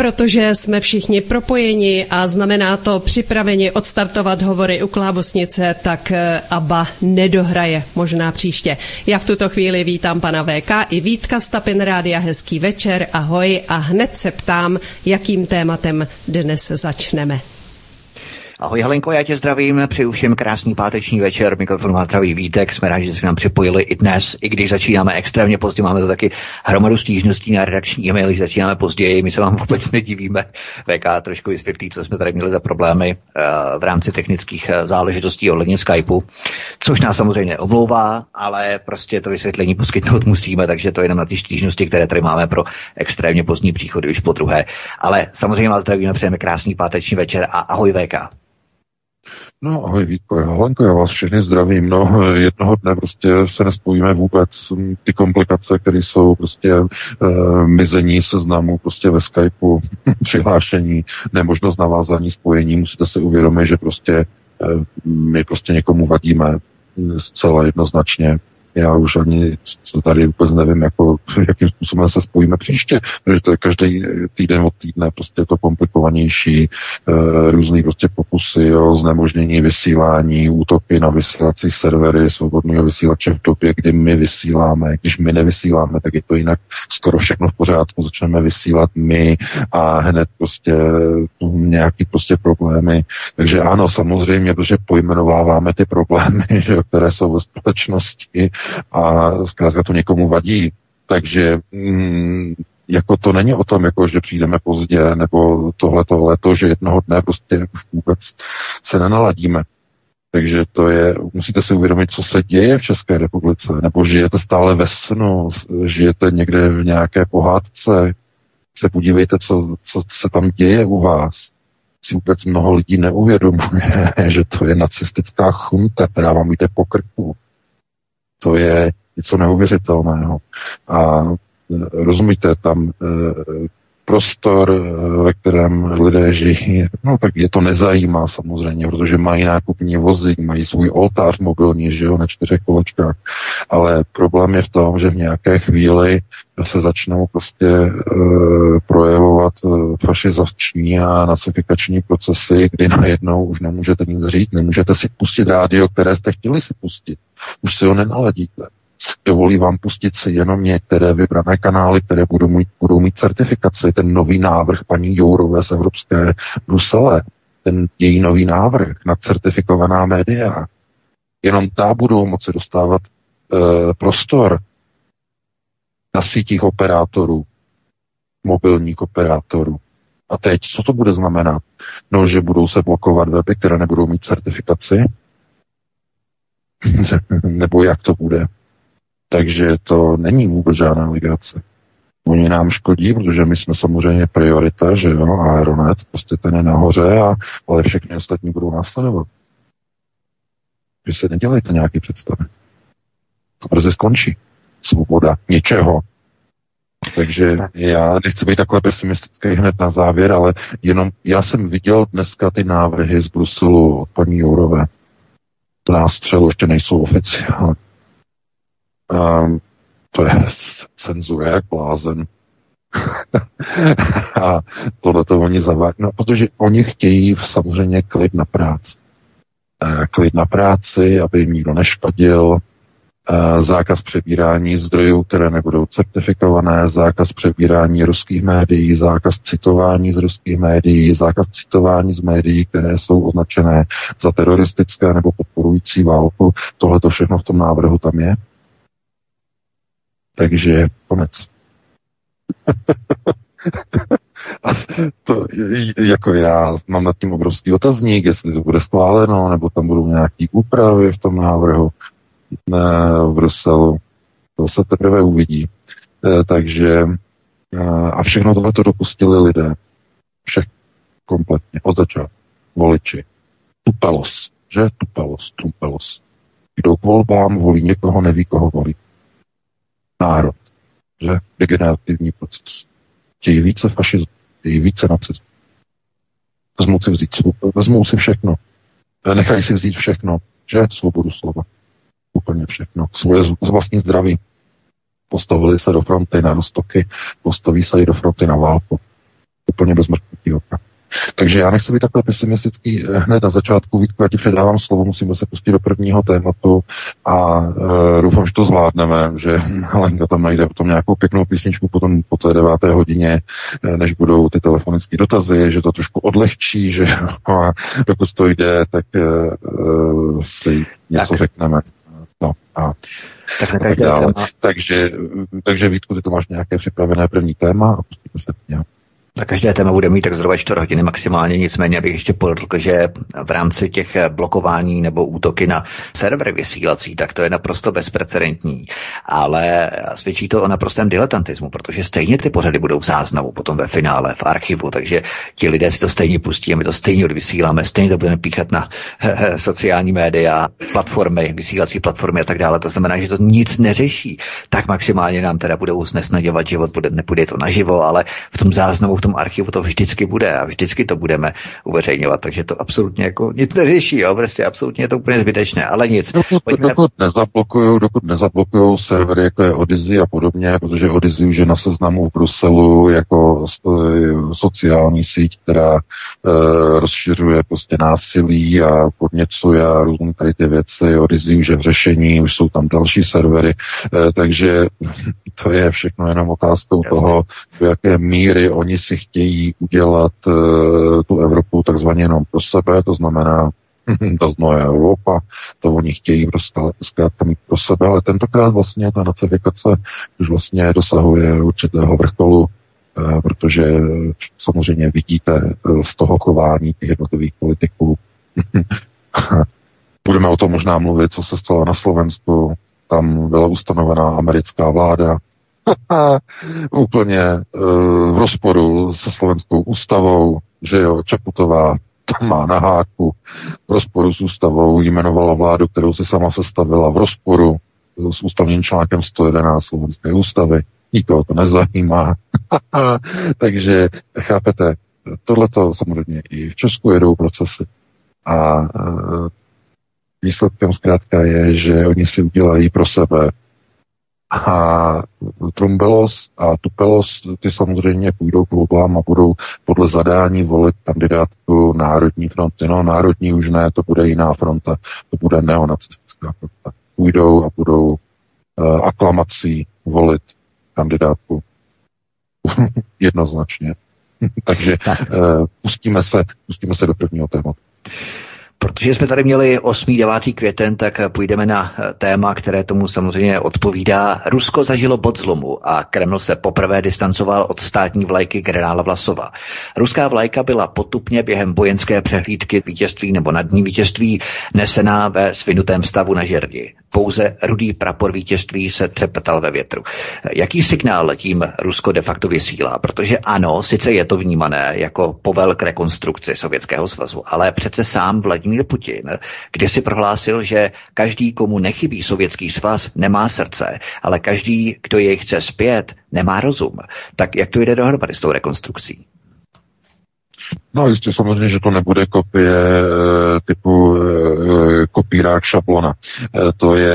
Protože jsme všichni propojeni a znamená to připraveni odstartovat hovory u klávosnice, tak eh, ABBA nedohraje, možná příště. Já v tuto chvíli vítám pana VK i Vítka Stapin Rádia, hezký večer, ahoj a hned se ptám, jakým tématem dnes začneme. Ahoj Helenko, já tě zdravím, přeju všem krásný páteční večer, mikrofon má zdravý Vítek, jsme rádi, že se nám připojili i dnes, i když začínáme extrémně pozdě, máme to taky hromadu stížností na redakční e-mail, když začínáme později, my se vám vůbec nedivíme. VK trošku vysvětlí, co jsme tady měli za problémy uh, v rámci technických uh, záležitostí ohledně Skypeu, což nás samozřejmě omlouvá, ale prostě to vysvětlení poskytnout musíme, takže to je jenom na ty stížnosti, které tady máme pro extrémně pozdní příchody už po druhé. Ale samozřejmě vás zdravíme, přejeme krásný páteční večer a ahoj VK. No ahoj Vítko, Helenko, já vás všechny zdravím. No jednoho dne prostě se nespojíme vůbec. Ty komplikace, které jsou prostě e, mizení seznamu prostě ve Skypeu, přihlášení, nemožnost navázání spojení, musíte si uvědomit, že prostě e, my prostě někomu vadíme zcela jednoznačně já už ani co tady vůbec nevím, jako, jakým způsobem se spojíme příště, protože to je každý týden od týdne prostě to komplikovanější, e, různý prostě pokusy o znemožnění vysílání, útoky na vysílací servery svobodného vysílače v době, kdy my vysíláme. Když my nevysíláme, tak je to jinak skoro všechno v pořádku, začneme vysílat my a hned prostě nějaký prostě problémy. Takže ano, samozřejmě, protože pojmenováváme ty problémy, že, které jsou ve společnosti, a zkrátka to někomu vadí. Takže mm, jako to není o tom, jako že přijdeme pozdě, nebo tohle, tohle, to, že jednoho dne prostě už vůbec se nenaladíme. Takže to je, musíte si uvědomit, co se děje v České republice, nebo žijete stále ve snu, žijete někde v nějaké pohádce, se podívejte, co, co se tam děje u vás. Si vůbec mnoho lidí neuvědomuje, že to je nacistická chunta, která vám jde po krku. To je něco neuvěřitelného. A e, rozumíte, tam e, prostor, e, ve kterém lidé žijí, no tak je to nezajímá samozřejmě, protože mají nákupní vozy, mají svůj oltář mobilní, že jo, na čtyřech kolečkách. Ale problém je v tom, že v nějaké chvíli se začnou prostě e, projevovat e, fašizační a nacifikační procesy, kdy najednou už nemůžete nic říct, nemůžete si pustit rádio, které jste chtěli si pustit. Už si ho nenaladíte. Dovolí vám pustit si jenom některé vybrané kanály, které budou mít, budou mít certifikaci. Ten nový návrh paní Jourové z Evropské Brusele, ten její nový návrh na certifikovaná média, jenom ta budou moci dostávat e, prostor na sítích operátorů, mobilních operátorů. A teď, co to bude znamenat? No, že budou se blokovat weby, které nebudou mít certifikaci, nebo jak to bude. Takže to není vůbec žádná legrace. Oni nám škodí, protože my jsme samozřejmě priorita, že jo, Aeronet, prostě ten je nahoře, a, ale všechny ostatní budou následovat. Vy se nedělejte nějaký představy. To brzy skončí. Svoboda něčeho. Takže já nechci být takhle pesimistický hned na závěr, ale jenom já jsem viděl dneska ty návrhy z Bruselu od paní Jourové nástřelu ještě nejsou oficiální. Um, to je cenzura jak blázen. a tohle to oni zavádí, no, protože oni chtějí samozřejmě klid na práci. Uh, klid na práci, aby jim nikdo neškodil, Eh, zákaz přebírání zdrojů, které nebudou certifikované, zákaz přebírání ruských médií, zákaz citování z ruských médií, zákaz citování z médií, které jsou označené za teroristické nebo podporující válku. Tohle to všechno v tom návrhu tam je. Takže konec. A to, jako já mám nad tím obrovský otazník, jestli to bude schváleno, nebo tam budou nějaké úpravy v tom návrhu v Bruselu. To se teprve uvidí. E, takže e, a všechno tohle to dopustili lidé. Všech kompletně, od začátku. Voliči. Tupelos, že? Tupelos, tupelos. Kdo k volbám volí někoho, neví, koho volí. Národ. Že? Degenerativní proces. Chtějí více fašismu, chtějí více nacismu. Vezmou si, vzít, vezmou si všechno. Nechají si vzít všechno. Že? Svobodu slova. Úplně všechno. Svoje z vlastní zdraví. Postavili se do fronty na roztoky, postaví se i do fronty na válku. Úplně bez mrtvých oka. Takže já nechci být takhle pesimistický eh, hned na začátku. Vítku, já ti předávám slovo, musíme se pustit do prvního tématu a uh, doufám, že to zvládneme, že Lenka tam najde potom nějakou pěknou písničku potom po té deváté hodině, eh, než budou ty telefonické dotazy, že to trošku odlehčí, že a dokud to jde, tak uh, si něco tak. řekneme. No, a tak, tak dále. Takže, takže Vítku, ty to máš nějaké připravené první téma a pustíme se v něm. Na každé téma bude mít tak zhruba 4 hodiny maximálně, nicméně bych ještě podotkl, že v rámci těch blokování nebo útoky na servery vysílací, tak to je naprosto bezprecedentní. Ale svědčí to o naprostém diletantismu, protože stejně ty pořady budou v záznamu, potom ve finále, v archivu, takže ti lidé si to stejně pustí a my to stejně odvysíláme, stejně to budeme píchat na sociální média, platformy, vysílací platformy a tak dále. To znamená, že to nic neřeší. Tak maximálně nám teda budou znesnaděvat život, bude, nepůjde to naživo, ale v tom záznamu, v tom archivu to vždycky bude a vždycky to budeme uveřejňovat, takže to absolutně jako nic neřeší, jo, prostě absolutně je to úplně zbytečné, ale nic. Dokud, Pojďme... dokud nezablokujou, dokud servery, jako je Odyssey a podobně, protože Odyssey už je na seznamu v Bruselu jako sociální síť, která e, rozšiřuje prostě násilí a podněcuje a různé tady ty věci. Odyssey už je v řešení, už jsou tam další servery, e, takže to je všechno jenom otázkou Jasně. toho, do jaké míry oni si chtějí udělat uh, tu Evropu takzvaně jenom pro sebe, to znamená ta znoje Evropa, to oni chtějí prostě zkrátka mít pro sebe, ale tentokrát vlastně ta nacifikace už vlastně dosahuje určitého vrcholu, uh, protože samozřejmě vidíte uh, z toho chování těch jednotlivých politiků. Budeme o tom možná mluvit, co se stalo na Slovensku. Tam byla ustanovená americká vláda, úplně uh, v rozporu se slovenskou ústavou, že jo, Čaputová tam má na háku v rozporu s ústavou, jmenovala vládu, kterou si sama sestavila v rozporu s ústavním článkem 111 slovenské ústavy. Nikoho to nezajímá. Takže chápete, tohleto samozřejmě i v Česku jedou procesy. A uh, výsledkem zkrátka je, že oni si udělají pro sebe a Trumbelos a Tupelos, ty samozřejmě půjdou k volbám a budou podle zadání volit kandidátku Národní fronty. No, Národní už ne, to bude jiná fronta, to bude neonacistická fronta. Půjdou a budou uh, aklamací volit kandidátku. Jednoznačně. Takže uh, pustíme, se, pustíme se do prvního tématu. Protože jsme tady měli 8. 9. květen, tak půjdeme na eh, téma, které tomu samozřejmě odpovídá. Rusko zažilo bod zlomu a Kreml se poprvé distancoval od státní vlajky generála Vlasova. Ruská vlajka byla potupně během vojenské přehlídky vítězství nebo nadní vítězství nesená ve svinutém stavu na žerdi. Pouze rudý prapor vítězství se třepetal ve větru. Jaký signál tím Rusko de facto vysílá? Protože ano, sice je to vnímané jako povel k rekonstrukci Sovětského svazu, ale přece sám Vladimír Vladimír Putin, kde si prohlásil, že každý, komu nechybí sovětský svaz, nemá srdce, ale každý, kdo jej chce zpět, nemá rozum. Tak jak to jde dohromady s tou rekonstrukcí? No jistě samozřejmě, že to nebude kopie eh, typu eh, kopírák šablona. Eh, to, je,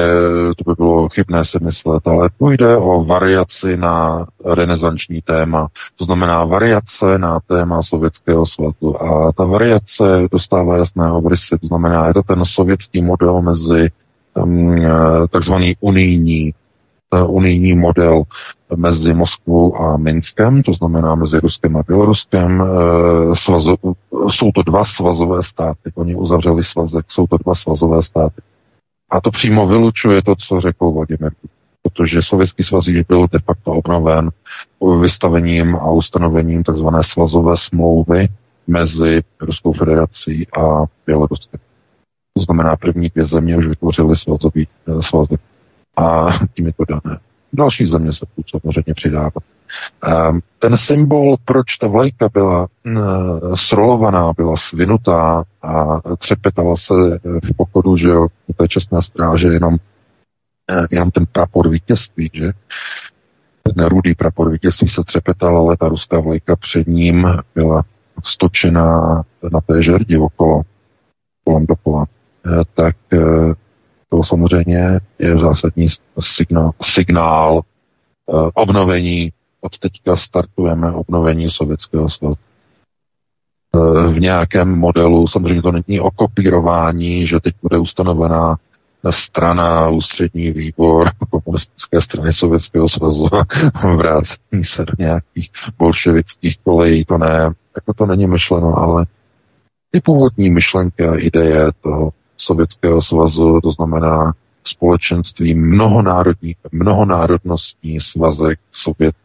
to by bylo chybné si myslet, ale půjde o variaci na renesanční téma. To znamená variace na téma Sovětského svazu. A ta variace dostává jasné obrysy. To znamená, je to ten sovětský model mezi um, takzvaný unijní unijní model mezi Moskvou a Minskem, to znamená mezi Ruskem a Běloruskem. Eh, svazo, jsou to dva svazové státy, oni uzavřeli svazek, jsou to dva svazové státy. A to přímo vylučuje to, co řekl Vladimir protože Sovětský svaz již byl de facto obnoven vystavením a ustanovením tzv. svazové smlouvy mezi Ruskou federací a Běloruskem. To znamená, první dvě země už vytvořily svazový eh, svazek a tím je to dané. Další země se budou samozřejmě přidávat. Ehm, ten symbol, proč ta vlajka byla srolovaná, byla svinutá a třepetala se v pochodu, že jo, té čestné stráže jenom jenom ten prapor vítězství, že? Ten rudý prapor vítězství se třepetal, ale ta ruská vlajka před ním byla stočená na té žerdi okolo, kolem dokola. Tak to samozřejmě je zásadní signál, signál obnovení. Od teďka startujeme obnovení Sovětského svazu v nějakém modelu. Samozřejmě to není o kopírování, že teď bude ustanovená strana, ústřední výbor komunistické strany Sovětského svazu a vrácení se do nějakých bolševických kolejí, to ne, tak to není myšleno, ale ty původní myšlenky a ideje toho Sovětského svazu, to znamená společenství mnohonárodní, mnohonárodnostní svazek Sovět.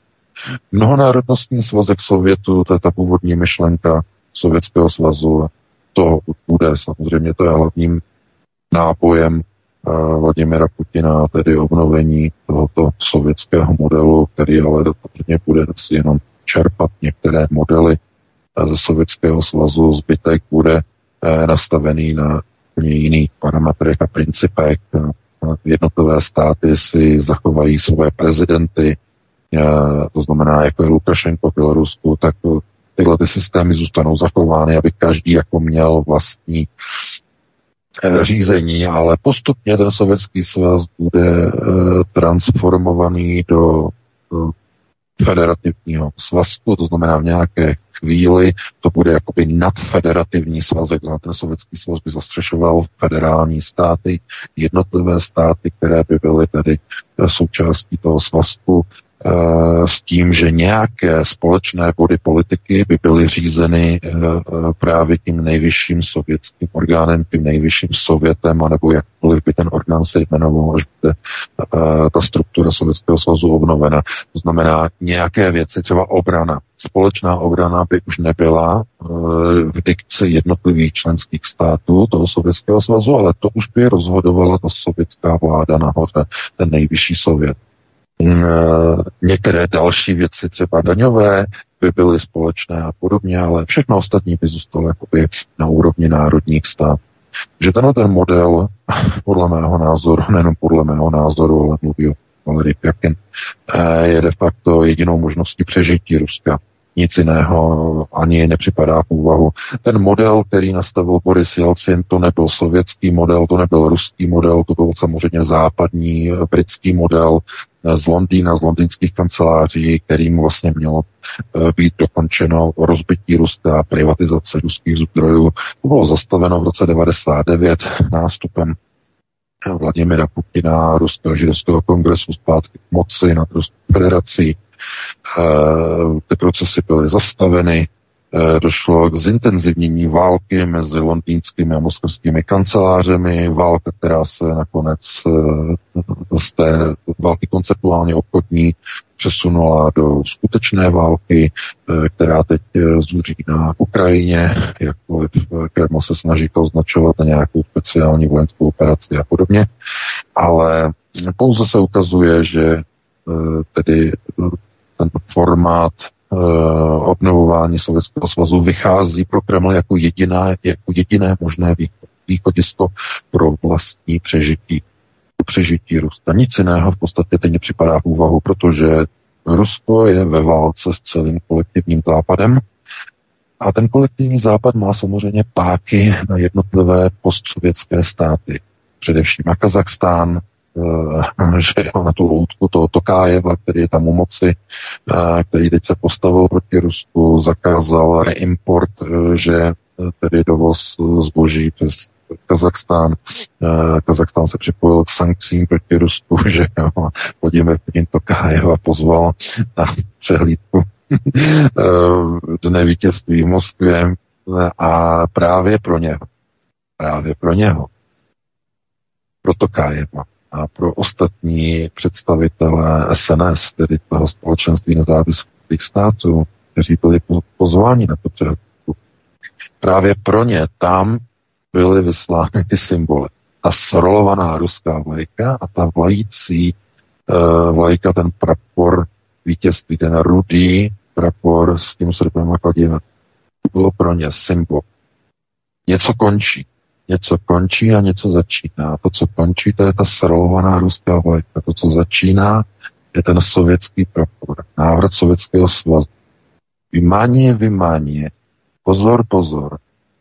Mnohonárodnostní svazek Sovětu, to je ta původní myšlenka Sovětského svazu. To bude samozřejmě, to je hlavním nápojem uh, Vladimira Putina, tedy obnovení tohoto sovětského modelu, který ale samozřejmě bude jenom čerpat některé modely ze Sovětského svazu, zbytek bude uh, nastavený na úplně jiných parametrech a principech. Jednotlivé státy si zachovají své prezidenty, to znamená, jako je Lukašenko v Bělorusku, tak tyhle ty systémy zůstanou zachovány, aby každý jako měl vlastní eh, řízení, ale postupně ten sovětský svaz bude eh, transformovaný do federativního svazku, to znamená v nějaké chvíli to bude jakoby nadfederativní svazek, ten sovětský svaz by zastřešoval federální státy, jednotlivé státy, které by byly tedy eh, součástí toho svazku s tím, že nějaké společné body politiky by byly řízeny eh, právě tím nejvyšším sovětským orgánem, tím nejvyšším sovětem, anebo jakkoliv by ten orgán se jmenoval, až bude eh, ta struktura Sovětského svazu obnovena. To znamená nějaké věci, třeba obrana. Společná obrana by už nebyla v dikci jednotlivých členských států toho Sovětského svazu, ale to už by rozhodovala ta sovětská vláda nahoře, ten nejvyšší sovět. Eh, některé další věci, třeba daňové, by byly společné a podobně, ale všechno ostatní by zůstalo jakoby na úrovni národních států. Že tenhle ten model, podle mého názoru, nejenom podle mého názoru, ale mluví o Valery Pjakin, eh, je de facto jedinou možností přežití Ruska nic jiného ani nepřipadá v úvahu. Ten model, který nastavil Boris Jelcin, to nebyl sovětský model, to nebyl ruský model, to byl samozřejmě západní britský model z Londýna, z londýnských kanceláří, kterým vlastně mělo eh, být dokončeno rozbití Ruska, privatizace ruských zdrojů. To bylo zastaveno v roce 99 nástupem Vladimira Putina, Ruského židovského kongresu zpátky k moci nad Ruskou federací. Eh, ty procesy byly zastaveny, eh, došlo k zintenzivnění války mezi londýnskými a moskevskými kancelářemi, válka, která se nakonec eh, z té války konceptuálně obchodní přesunula do skutečné války, která teď zuří na Ukrajině, jakkoliv Kreml se snaží to označovat na nějakou speciální vojenskou operaci a podobně, ale pouze se ukazuje, že tedy ten formát obnovování Sovětského svazu vychází pro Kreml jako, jediná, jako jediné možné východisko pro vlastní přežití, přežití Ruska. Nic jiného v podstatě teď nepřipadá v úvahu, protože Rusko je ve válce s celým kolektivním západem a ten kolektivní západ má samozřejmě páky na jednotlivé postsovětské státy. Především na Kazachstán, Eh, že na tu loutku toho Tokájeva, který je tam u moci, eh, který teď se postavil proti Rusku, zakázal reimport, eh, že tedy dovoz zboží přes Kazachstán. Kazachstán se připojil k sankcím proti Rusku, že Vladimir Putin Tokájeva pozval na přehlídku dne vítězství v Moskvě a právě pro něho, právě pro něho, pro Tokájeva a pro ostatní představitele SNS, tedy toho společenství nezávislých států, kteří byli pozváni na to přehlídku. Právě pro ně tam byly vyslány ty symboly. Ta srolovaná ruská vlajka a ta vlající uh, vlajka, ten prapor vítězství, ten rudý prapor s tím srpem a kladivem. To bylo pro ně symbol. Něco končí. Něco končí a něco začíná. To, co končí, to je ta srolovaná ruská vlajka. To, co začíná, je ten sovětský prapor. Návrat sovětského svazu. Vymánie, vymánie. Pozor, pozor.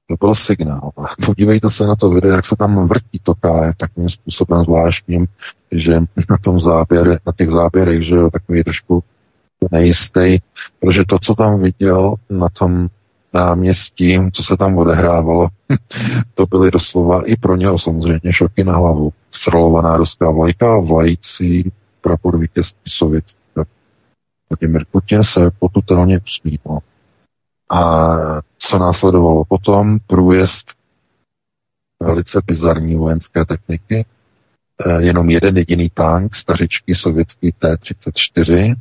To byl signál. A podívejte se na to video, jak se tam vrtí to káje takovým způsobem zvláštním, že na tom záběr, na těch záběrech, že jo, takový trošku nejistý, protože to, co tam viděl na tom náměstí, co se tam odehrávalo, to byly doslova i pro něho samozřejmě šoky na hlavu. Srolovaná ruská vlajka, vlající prapor vítězství sovětský. Vladimir Putin se potutelně usmíval. A co následovalo potom? Průjezd velice bizarní vojenské techniky. E, jenom jeden jediný tank, stařičky sovětský T-34,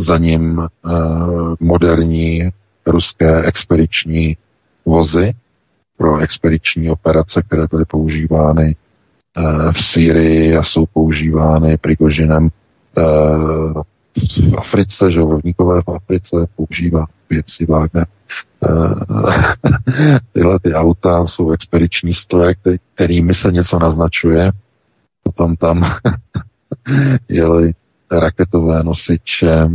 za ním e, moderní ruské expediční vozy pro expediční operace, které byly používány e, v Sýrii a jsou používány Prigožinem v Africe, že rovníkové v Africe používá věci Wagner. Tyhle ty auta jsou expediční stroje, kterými se něco naznačuje. Potom tam jeli raketové nosiče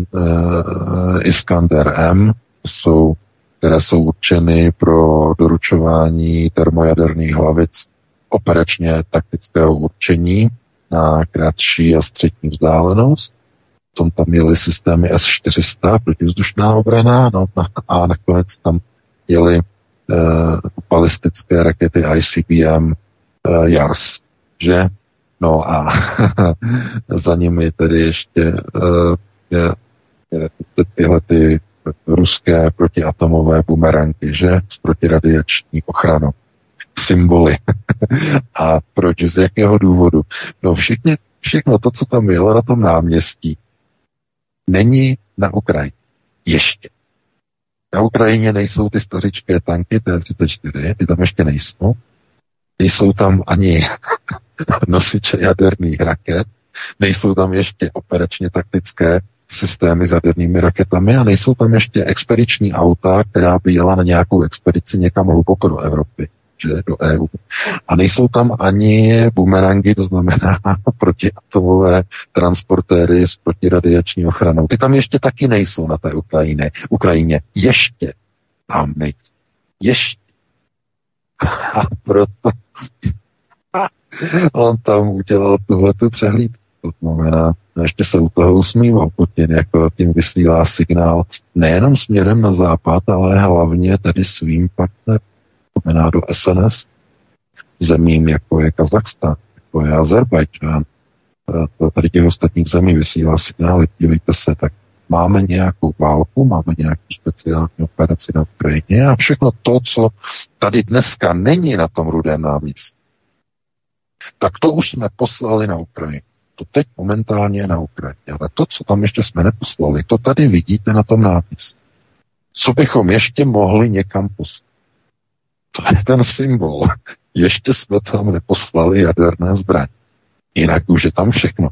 Iskander M, jsou, které jsou určeny pro doručování termojaderných hlavic operačně taktického určení na kratší a střední vzdálenost potom tam jeli systémy S-400, protivzdušná obrana, no, a nakonec tam jeli uh, balistické rakety ICBM uh, JARS, že? No a za nimi tedy ještě uh, je, je, tyhle ty ruské protiatomové bumeranky, že? S protiradiační ochranou. Symboly. a proč, z jakého důvodu? No všichni, všechno to, co tam bylo na tom náměstí, není na Ukrajině. Ještě. Na Ukrajině nejsou ty stařičké tanky T-34, ty tam ještě nejsou. Nejsou tam ani nosiče jaderných raket, nejsou tam ještě operačně taktické systémy s jadernými raketami a nejsou tam ještě expediční auta, která by jela na nějakou expedici někam hluboko do Evropy že do EU. A nejsou tam ani bumerangy, to znamená protiatomové transportéry s protiradiační ochranou. Ty tam ještě taky nejsou na té Ukrajině. Ukrajině. Ještě tam nejsou. Ještě. A proto on tam udělal tuhle tu přehlídku. To znamená, ještě se u toho usmíval Putin, jako tím vysílá signál nejenom směrem na západ, ale hlavně tedy svým partnerům znamená do SNS, zemím, jako je Kazachstán, jako je Azerbajdžán, tady těch ostatních zemí vysílá signály, dívejte se, tak máme nějakou válku, máme nějakou speciální operaci na Ukrajině a všechno to, co tady dneska není na tom rudém náměstí, tak to už jsme poslali na Ukrajinu. To teď momentálně je na Ukrajině, ale to, co tam ještě jsme neposlali, to tady vidíte na tom náměstí. Co bychom ještě mohli někam poslat? To je ten symbol. Ještě jsme tam neposlali jaderné zbraně. Jinak už je tam všechno.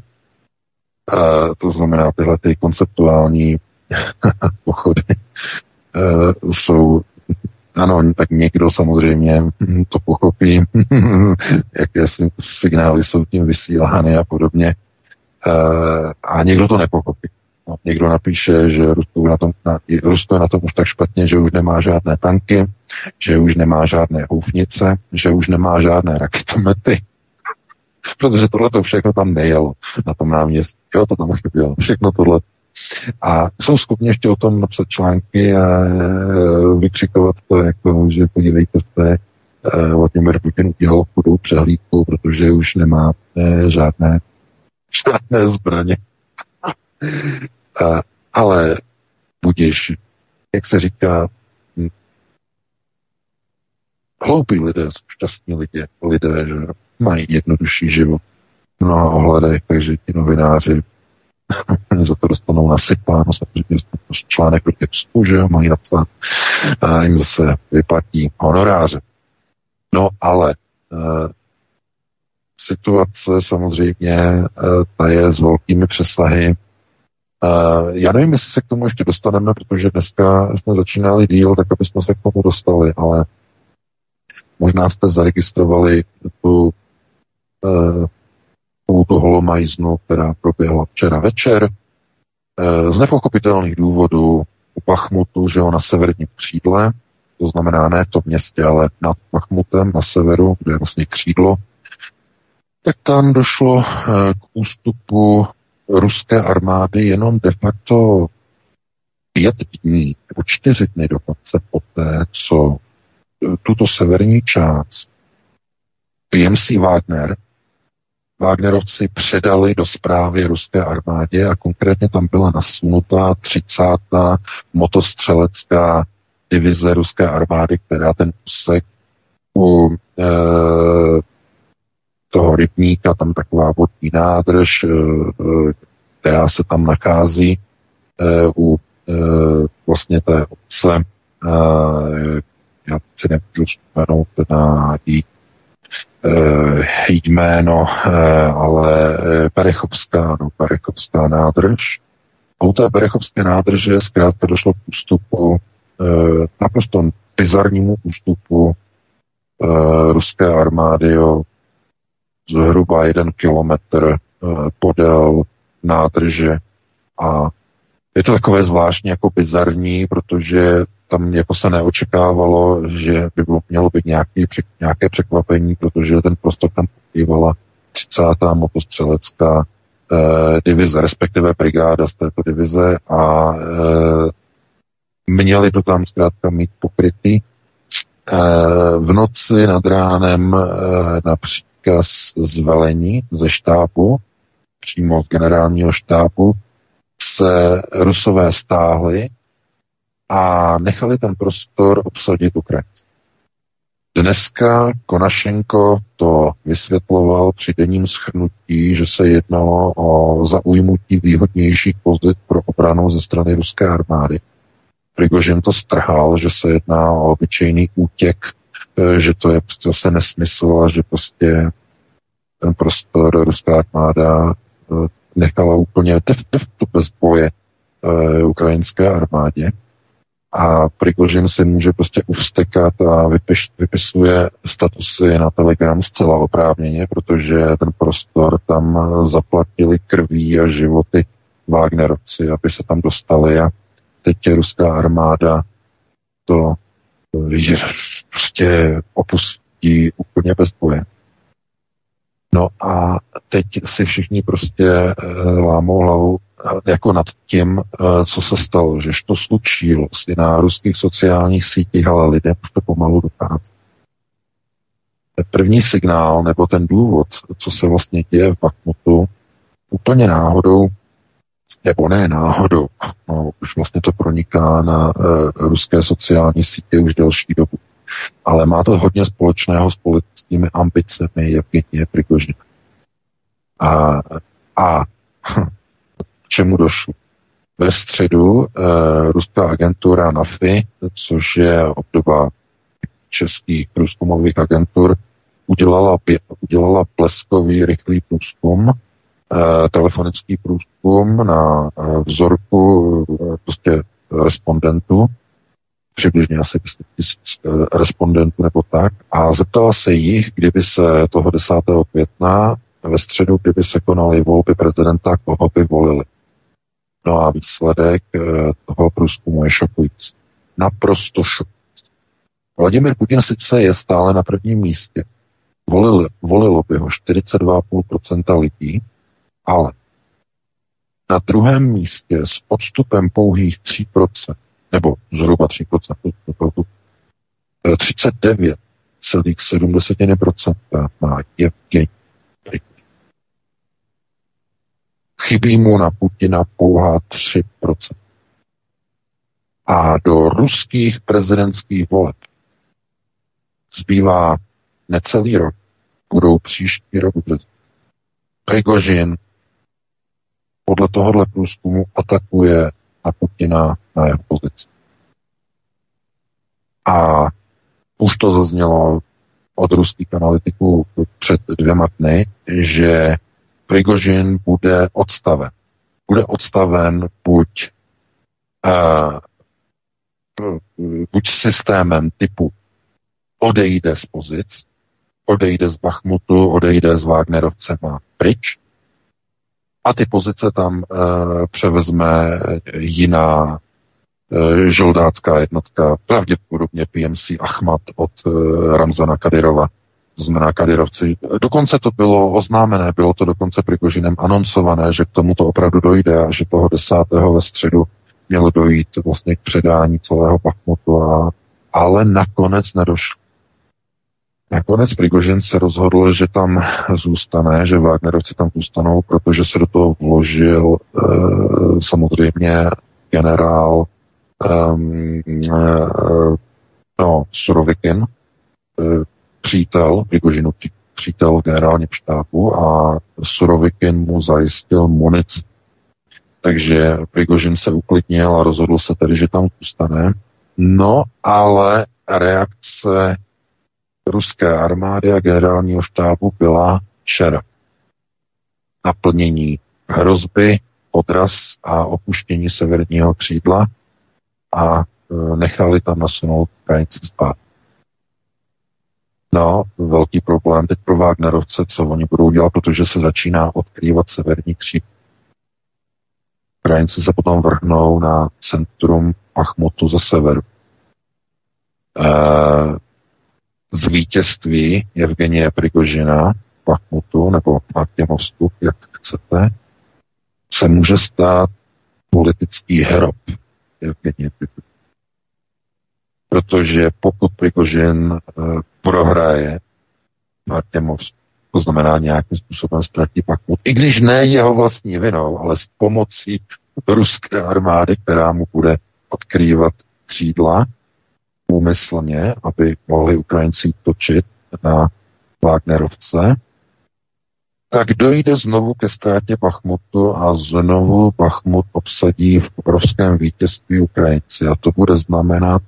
Uh, to znamená, tyhle ty konceptuální pochody uh, jsou ano, tak někdo samozřejmě to pochopí, jaké signály jsou tím vysílány a podobně. Uh, a někdo to nepochopí. No, někdo napíše, že Rusko, na tom, na, Rusko je na tom už tak špatně, že už nemá žádné tanky, že už nemá žádné houfnice, že už nemá žádné raketomety, protože tohle to všechno tam nejelo na tom náměstí. Jo, to tam chybělo. Všechno tohle. A jsou schopni ještě o tom napsat články a e, vykřikovat to, jako, že podívejte se, Vladimir Putin udělal chudou přehlídku, protože už nemá e, žádné, žádné zbraně. Ale budíš, jak se říká, hm, hloupí lidé jsou šťastní lidé, lidé, že mají jednodušší život v mnoha ohledech, takže ti novináři za to dostanou nasypáno, samozřejmě článek proti Rusku, že jo, mají napsat a jim zase vyplatí honoráře. No ale e, situace samozřejmě e, ta je s velkými přesahy já nevím, jestli se k tomu ještě dostaneme, protože dneska jsme začínali díl, tak aby jsme se k tomu dostali, ale Možná jste zaregistrovali tu, tu holomajznu, která proběhla včera večer. Uh, z nepochopitelných důvodů u Pachmutu, že ho na severním křídle, to znamená ne v tom městě, ale nad Pachmutem na severu, kde je vlastně křídlo, tak tam došlo k ústupu ruské armády jenom de facto pět dní, nebo čtyři dny dokonce poté, co e, tuto severní část PMC Wagner, Wagnerovci předali do zprávy ruské armádě a konkrétně tam byla nasunutá 30. motostřelecká divize ruské armády, která ten úsek u e, toho rybníka, tam taková vodní nádrž, e, e která se tam nachází e, u Eh, vlastně té obce, eh, já si nemůžu vzpomenout na jí eh, jméno, ale Perechovská, no, Perechovská nádrž. A u té Perechovské nádrže zkrátka došlo k ústupu, naprosto bizarnímu ústupu ruské armády o zhruba jeden kilometr podél nádrže a je to takové zvláštně jako bizarní, protože tam jako se neočekávalo, že by bylo, mělo být nějaký, nějaké překvapení, protože ten prostor tam pokrývala 30. motostřelecká eh, divize, respektive brigáda z této divize a eh, měli to tam zkrátka mít pokrytý. Eh, v noci nad ránem eh, na příkaz z velení, ze štábu, přímo z generálního štábu, se Rusové stáhli a nechali ten prostor obsadit Ukrajinci. Dneska Konašenko to vysvětloval při denním schrnutí, že se jednalo o zaujmutí výhodnějších pozic pro obranu ze strany ruské armády. Prigožin to strhal, že se jedná o obyčejný útěk, e, že to je zase nesmysl a že prostě ten prostor ruská armáda e, nechala úplně de, bez boje e, ukrajinské armádě. A Prigožin si může prostě uvstekat a vypiš, vypisuje statusy na Telegram zcela oprávněně, protože ten prostor tam zaplatili krví a životy Wagnerovci, aby se tam dostali a teď je ruská armáda to prostě opustí úplně bez boje. No a teď si všichni prostě uh, lámou hlavu jako nad tím, uh, co se stalo, že to slučilo si na ruských sociálních sítích, ale lidem už to pomalu dochází. Ten první signál nebo ten důvod, co se vlastně děje v Bakmutu, úplně náhodou, nebo ne náhodou, no, už vlastně to proniká na uh, ruské sociální sítě už delší dobu ale má to hodně společného s politickými ambicemi Evgenie Prigožina. A, a k čemu došlo? Ve středu e, ruská agentura NAFI, což je obdoba českých průzkumových agentur, udělala, udělala pleskový rychlý průzkum, e, telefonický průzkum na e, vzorku e, prostě respondentů přibližně asi 10 tisíc respondentů nebo tak, a zeptala se jich, kdyby se toho 10. května ve středu, kdyby se konaly volby prezidenta, koho by volili. No a výsledek eh, toho průzkumu je šokující. Naprosto šokující. Vladimir Putin sice je stále na prvním místě. Volil, volilo by ho 42,5% lidí, ale na druhém místě s odstupem pouhých 3%, nebo zhruba 3%, 39,7% má Evgeny Chybí mu na Putina pouhá 3%. A do ruských prezidentských voleb zbývá necelý rok. Budou příští rok Prigožin podle tohohle průzkumu atakuje na Putina na jeho pozici. A už to zaznělo od ruských analytiků před dvěma dny, že Prigožin bude odstaven. Bude odstaven buď uh, buď systémem typu odejde z pozic, odejde z Bachmutu, odejde z Wagnerovcema pryč a ty pozice tam e, převezme jiná e, žoldácká jednotka, pravděpodobně PMC Ahmad od Ramzana Kadyrova, to znamená Kadyrovci. Dokonce to bylo oznámené, bylo to dokonce Prigožinem anoncované, že k tomu to opravdu dojde a že toho desátého ve středu mělo dojít vlastně k předání celého Bachmutu, a, ale nakonec nedošlo. Nakonec Prigožin se rozhodl, že tam zůstane, že Wagnerovci tam zůstanou, protože se do toho vložil e, samozřejmě generál e, e, no, Surovikin, e, přítel Prigožinu, přítel v generálním štábu a Surovikin mu zajistil munici. Takže Prigožin se uklidnil a rozhodl se tedy, že tam zůstane. No, ale reakce ruské armády a generálního štábu byla čer. Naplnění hrozby, odraz a opuštění severního křídla a e, nechali tam nasunout Ukrajinci spát. No, velký problém teď pro Wagnerovce, co oni budou dělat, protože se začíná odkrývat severní křídlo. Ukrajinci se potom vrhnou na centrum Achmutu ze severu. E, z vítězství Evgenie Prigožina Pachmutu nebo Artemovsku, jak chcete, se může stát politický hrob Evgenie Prigožina. Protože pokud Prigožin e, prohraje Artemovsku, to znamená nějakým způsobem ztratí Pachmut, i když ne jeho vlastní vinou, ale s pomocí ruské armády, která mu bude odkrývat křídla, úmyslně, aby mohli Ukrajinci točit na Wagnerovce, tak dojde znovu ke ztrátě Bachmutu a znovu Bachmut obsadí v obrovském vítězství Ukrajinci. A to bude znamenat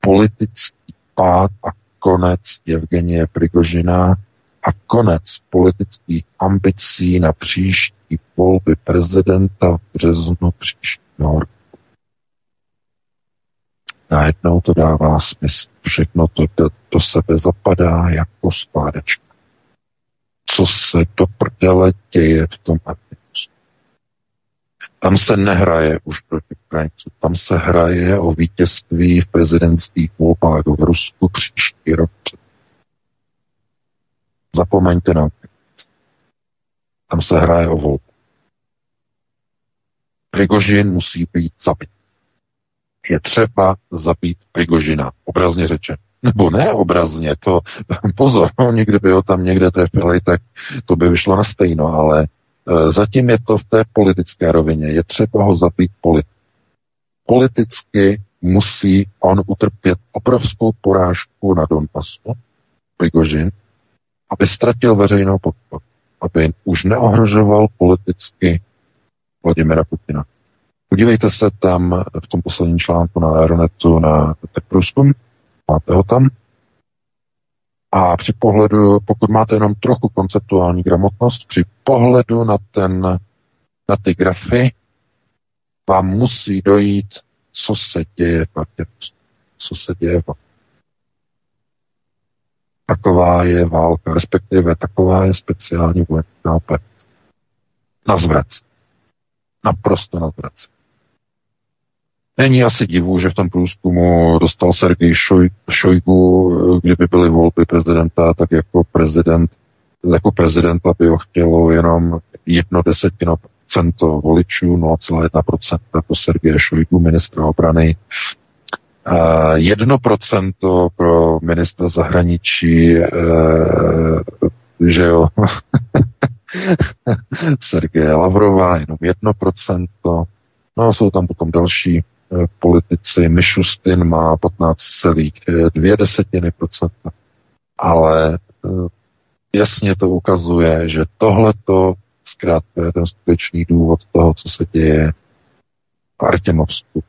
politický pád a konec Evgenie Prigožina a konec politických ambicí na příští volby prezidenta v březnu příštího roku najednou to dává smysl. Všechno to do, do sebe zapadá jako spádečka. Co se do prdele děje v tom Artemusu? Tam se nehraje už proti Ukrajincům, tam se hraje o vítězství v prezidentských volbách v Rusku příští rok. Zapomeňte na Tam se hraje o volbu. Prigožin musí být zabit je třeba zabít Prigožina, obrazně řečeno. Nebo ne obrazně, to pozor, no, někdy by ho tam někde trefili, tak to by vyšlo na stejno, ale zatím je to v té politické rovině. Je třeba ho zabít politi- politicky musí on utrpět obrovskou porážku na Donbasu, Prigožin, aby ztratil veřejnou podporu, aby už neohrožoval politicky Vladimira Putina. Podívejte se tam v tom posledním článku na Aeronetu na průzkum, máte ho tam. A při pohledu, pokud máte jenom trochu konceptuální gramotnost, při pohledu na, ten, na ty grafy vám musí dojít, co se děje v co se děje v Taková je válka, respektive taková je speciální vojenská operace. Na zvrac. Naprosto na zvrac. Není asi divu, že v tom průzkumu dostal Sergej Šoj, Šojgu, kdyby byly volby prezidenta, tak jako prezident, jako prezident by ho chtělo jenom jedno desetino procento voličů, 0,1% pro Sergeje Šojgu, ministra obrany, jedno procento pro ministra zahraničí, e, že jo, Sergeje Lavrova, jenom jedno procento, no a jsou tam potom další. Eh, politici. Mišustin má 15,2 desetiny procenta. Ale eh, jasně to ukazuje, že tohleto zkrátka je ten skutečný důvod toho, co se děje v Artemovsku.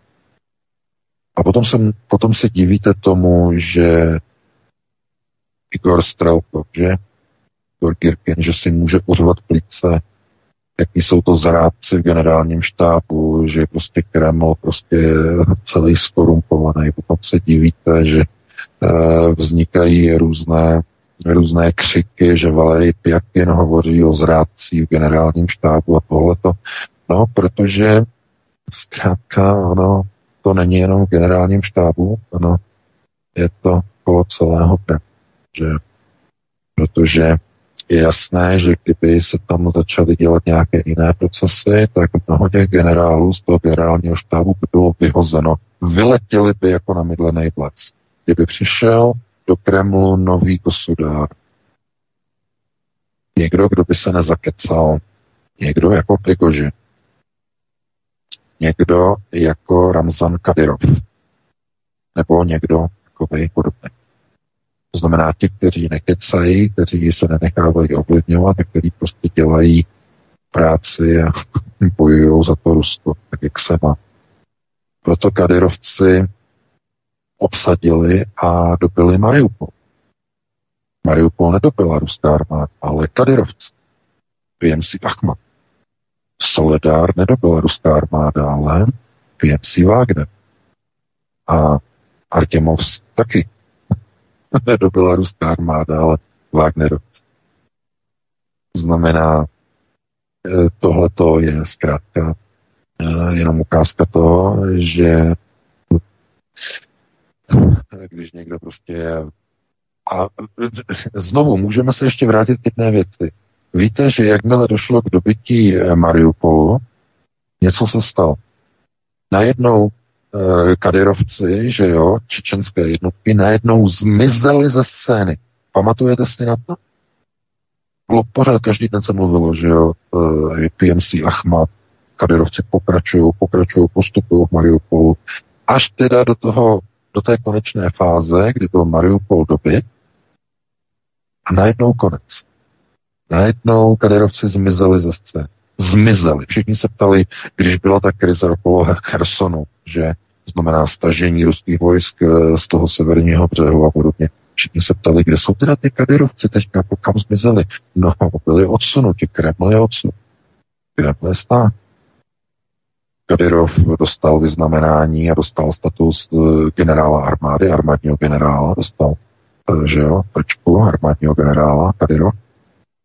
A potom, se, potom se divíte tomu, že Igor Strelkov, že Igor Girkin, že si může uřvat plíce jaký jsou to zrádci v generálním štábu, že prostě Kreml prostě celý skorumpovaný. Potom se divíte, že vznikají různé, různé křiky, že Valery Pjakin hovoří o zrádcích v generálním štábu a tohleto. No, protože zkrátka ono to není jenom v generálním štábu, ono je to kolo celého že protože je jasné, že kdyby se tam začaly dělat nějaké jiné procesy, tak mnoho těch generálů z toho generálního štábu by bylo vyhozeno. Vyletěli by jako na mydlený plec. Kdyby přišel do Kremlu nový kosudár, někdo, kdo by se nezakecal, někdo jako Prigoži, někdo jako Ramzan Kadyrov, nebo někdo takový podobný. To znamená ti, kteří nekecají, kteří se nenechávají ovlivňovat a kteří prostě dělají práci a bojují za to Rusko, tak jak se má. Proto Kadyrovci obsadili a dobili Mariupol. Mariupol nedobila ruská armáda, ale Kadyrovci. PMC Achmat. Soledár nedobila ruská armáda, ale PMC Wagner. A Artemovs taky nedobila ruská armáda, ale Wagnerovci. Znamená, eh, tohleto je zkrátka eh, jenom ukázka toho, že když někdo prostě je a znovu, můžeme se ještě vrátit k jedné věci. Víte, že jakmile došlo k dobytí eh, Mariupolu, něco se stalo. Najednou Eh, kadyrovci, že jo, čečenské jednotky najednou zmizely ze scény. Pamatujete si na to? Bylo pořád, každý den se mluvilo, že jo, eh, PMC Ahmad, kadyrovci pokračují, pokračují, postupují v Mariupolu, až teda do toho, do té konečné fáze, kdy byl Mariupol dobyt a najednou konec. Najednou kadyrovci zmizeli ze scény zmizeli. Všichni se ptali, když byla ta krize okolo Chersonu, že znamená stažení ruských vojsk eh, z toho severního břehu a podobně. Všichni se ptali, kde jsou teda ty kadyrovci teďka, kam zmizeli. No, byli odsunuti, Kreml je odsunut. Kreml je stát. Kadyrov dostal vyznamenání a dostal status eh, generála armády, armádního generála, dostal, eh, že jo, prčku armádního generála Kadyrov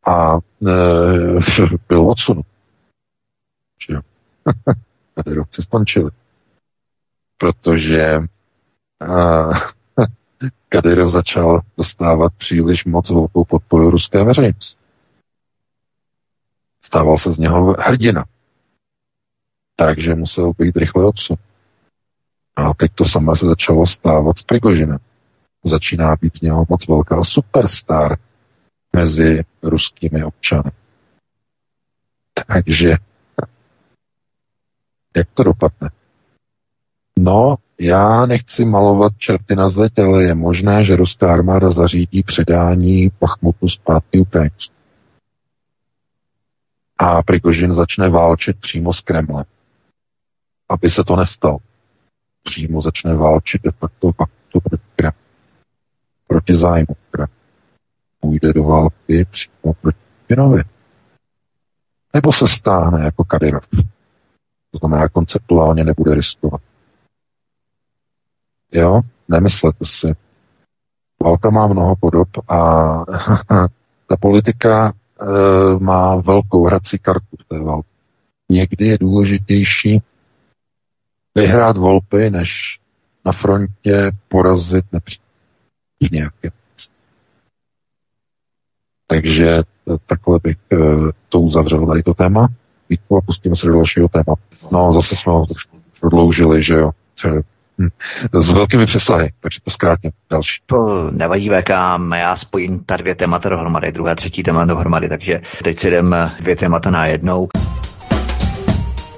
a e, byl odsunut. Že jo. Kadyrovci skončili protože uh, Kadyrov začal dostávat příliš moc velkou podporu ruské veřejnosti. Stával se z něho hrdina. Takže musel být rychle odsun. A teď to samé se začalo stávat s Prigožinem. Začíná být z něho moc velká superstar mezi ruskými občany. Takže jak to dopadne? No, já nechci malovat čerty na zeď, ale je možné, že ruská armáda zařídí předání Pachmutu zpátky Ukrajinců. A Prigožin začne válčit přímo s Kremlem. Aby se to nestalo. Přímo začne válčit de facto Pachmutu proti Kremlu. Proti zájmu Kremlu. Půjde do války přímo proti Putinovi. Nebo se stáhne jako Kadyrov. To znamená, konceptuálně nebude riskovat. Jo, nemyslete si. Válka má mnoho podob a ta politika e, má velkou hrací kartu v té válce. Někdy je důležitější vyhrát volby, než na frontě porazit nepřítel. Takže takhle bych e, to uzavřel tady to téma. Vítku a pustíme se do dalšího téma. No, zase jsme ho prodloužili, že jo. Hm. S velkými přesahy, takže to zkrátně další. To nevadí VK, já spojím ta dvě témata dohromady, druhé, třetí téma dohromady, takže teď si jdem dvě témata na jednou.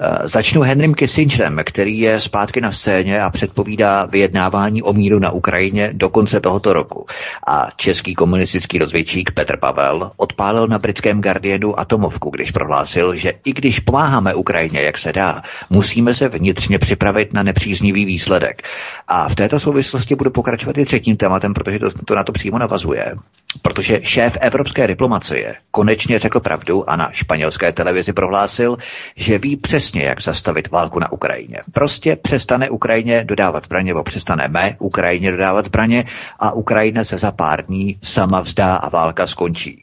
Eh, začnu Henrym Kissingerem, který je zpátky na scéně a předpovídá vyjednávání o míru na Ukrajině do konce tohoto roku. A český komunistický rozvědčík Petr Pavel odpálil na britském Guardianu atomovku, když prohlásil, že i když pomáháme Ukrajině, jak se dá, musíme se vnitřně připravit na nepříznivý výsledek. A v této souvislosti budu pokračovat i třetím tématem, protože to, to na to přímo navazuje. Protože šéf evropské diplomacie konečně řekl pravdu a na španělské televizi prohlásil, že ví přesně, jak zastavit válku na Ukrajině. Prostě přestane Ukrajině dodávat zbraně, nebo přestaneme Ukrajině dodávat zbraně a Ukrajina se za pár dní sama vzdá a válka skončí.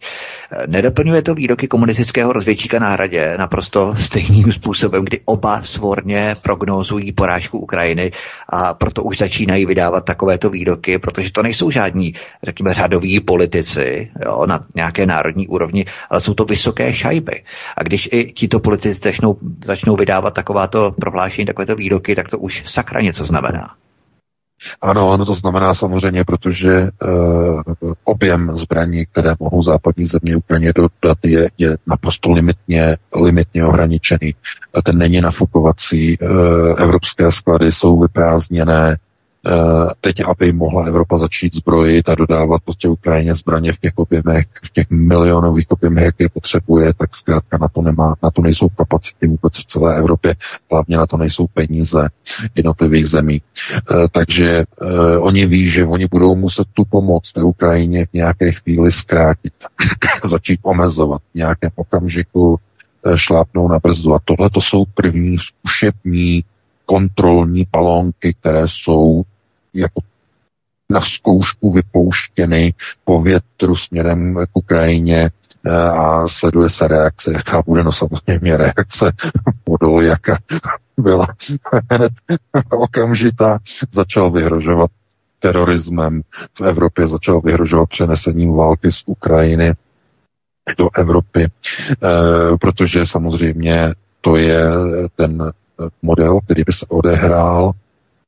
Nedoplňuje to výroky komunistického rozvědčíka na hradě naprosto stejným způsobem, kdy oba svorně prognózují porážku Ukrajiny a proto už začínají vydávat takovéto výroky, protože to nejsou žádní, řekněme, řadoví politici jo, na nějaké národní úrovni, ale jsou to vysoké šajby. A když i tito politici začnou, začnou vydávat takováto prohlášení, takovéto výroky, tak to už sakra něco znamená. Ano, ono to znamená samozřejmě, protože uh, objem zbraní, které mohou západní země Ukrajině dodat, je, je naprosto limitně, limitně ohraničený. Ten není nafukovací. Uh, evropské sklady jsou vyprázdněné, teď, aby mohla Evropa začít zbrojit a dodávat prostě Ukrajině zbraně v těch objemech, v těch milionových objemech, jak je potřebuje, tak zkrátka na to nemá, na to nejsou kapacity vůbec v celé Evropě, hlavně na to nejsou peníze jednotlivých zemí. Eh, takže eh, oni ví, že oni budou muset tu pomoc té Ukrajině v nějaké chvíli zkrátit, začít omezovat v nějakém okamžiku šlápnou na brzdu. A tohle to jsou první zkušební kontrolní palonky, které jsou jako na zkoušku vypouštěny po větru směrem k Ukrajině eh, a sleduje se reakce, jaká bude, no samozřejmě reakce podol, jaká byla hned okamžitá, začal vyhrožovat terorismem v Evropě, začal vyhrožovat přenesením války z Ukrajiny do Evropy, e, protože samozřejmě to je ten model, který by se odehrál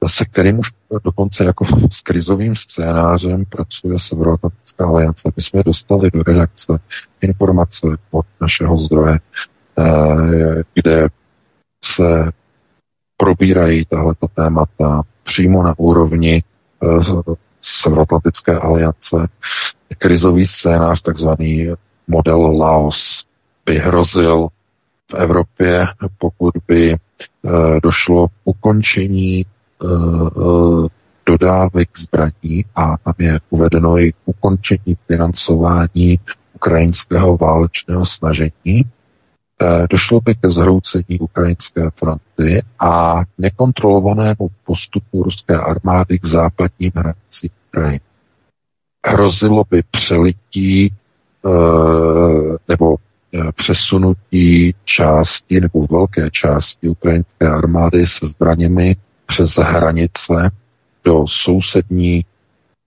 se kterým už dokonce jako s krizovým scénářem pracuje Severoatlantická aliance. My jsme dostali do redakce informace od našeho zdroje, eh, kde se probírají tahle témata přímo na úrovni eh, Severoatlantické aliance. Krizový scénář, takzvaný model Laos, by hrozil v Evropě, pokud by eh, došlo k ukončení dodávek zbraní a tam je uvedeno i ukončení financování ukrajinského válečného snažení. Uh, došlo by ke zhroucení ukrajinské fronty a nekontrolovanému postupu ruské armády k západním hranicím Ukrajiny. Hrozilo by přelití uh, nebo přesunutí části nebo velké části ukrajinské armády se zbraněmi přes hranice do sousední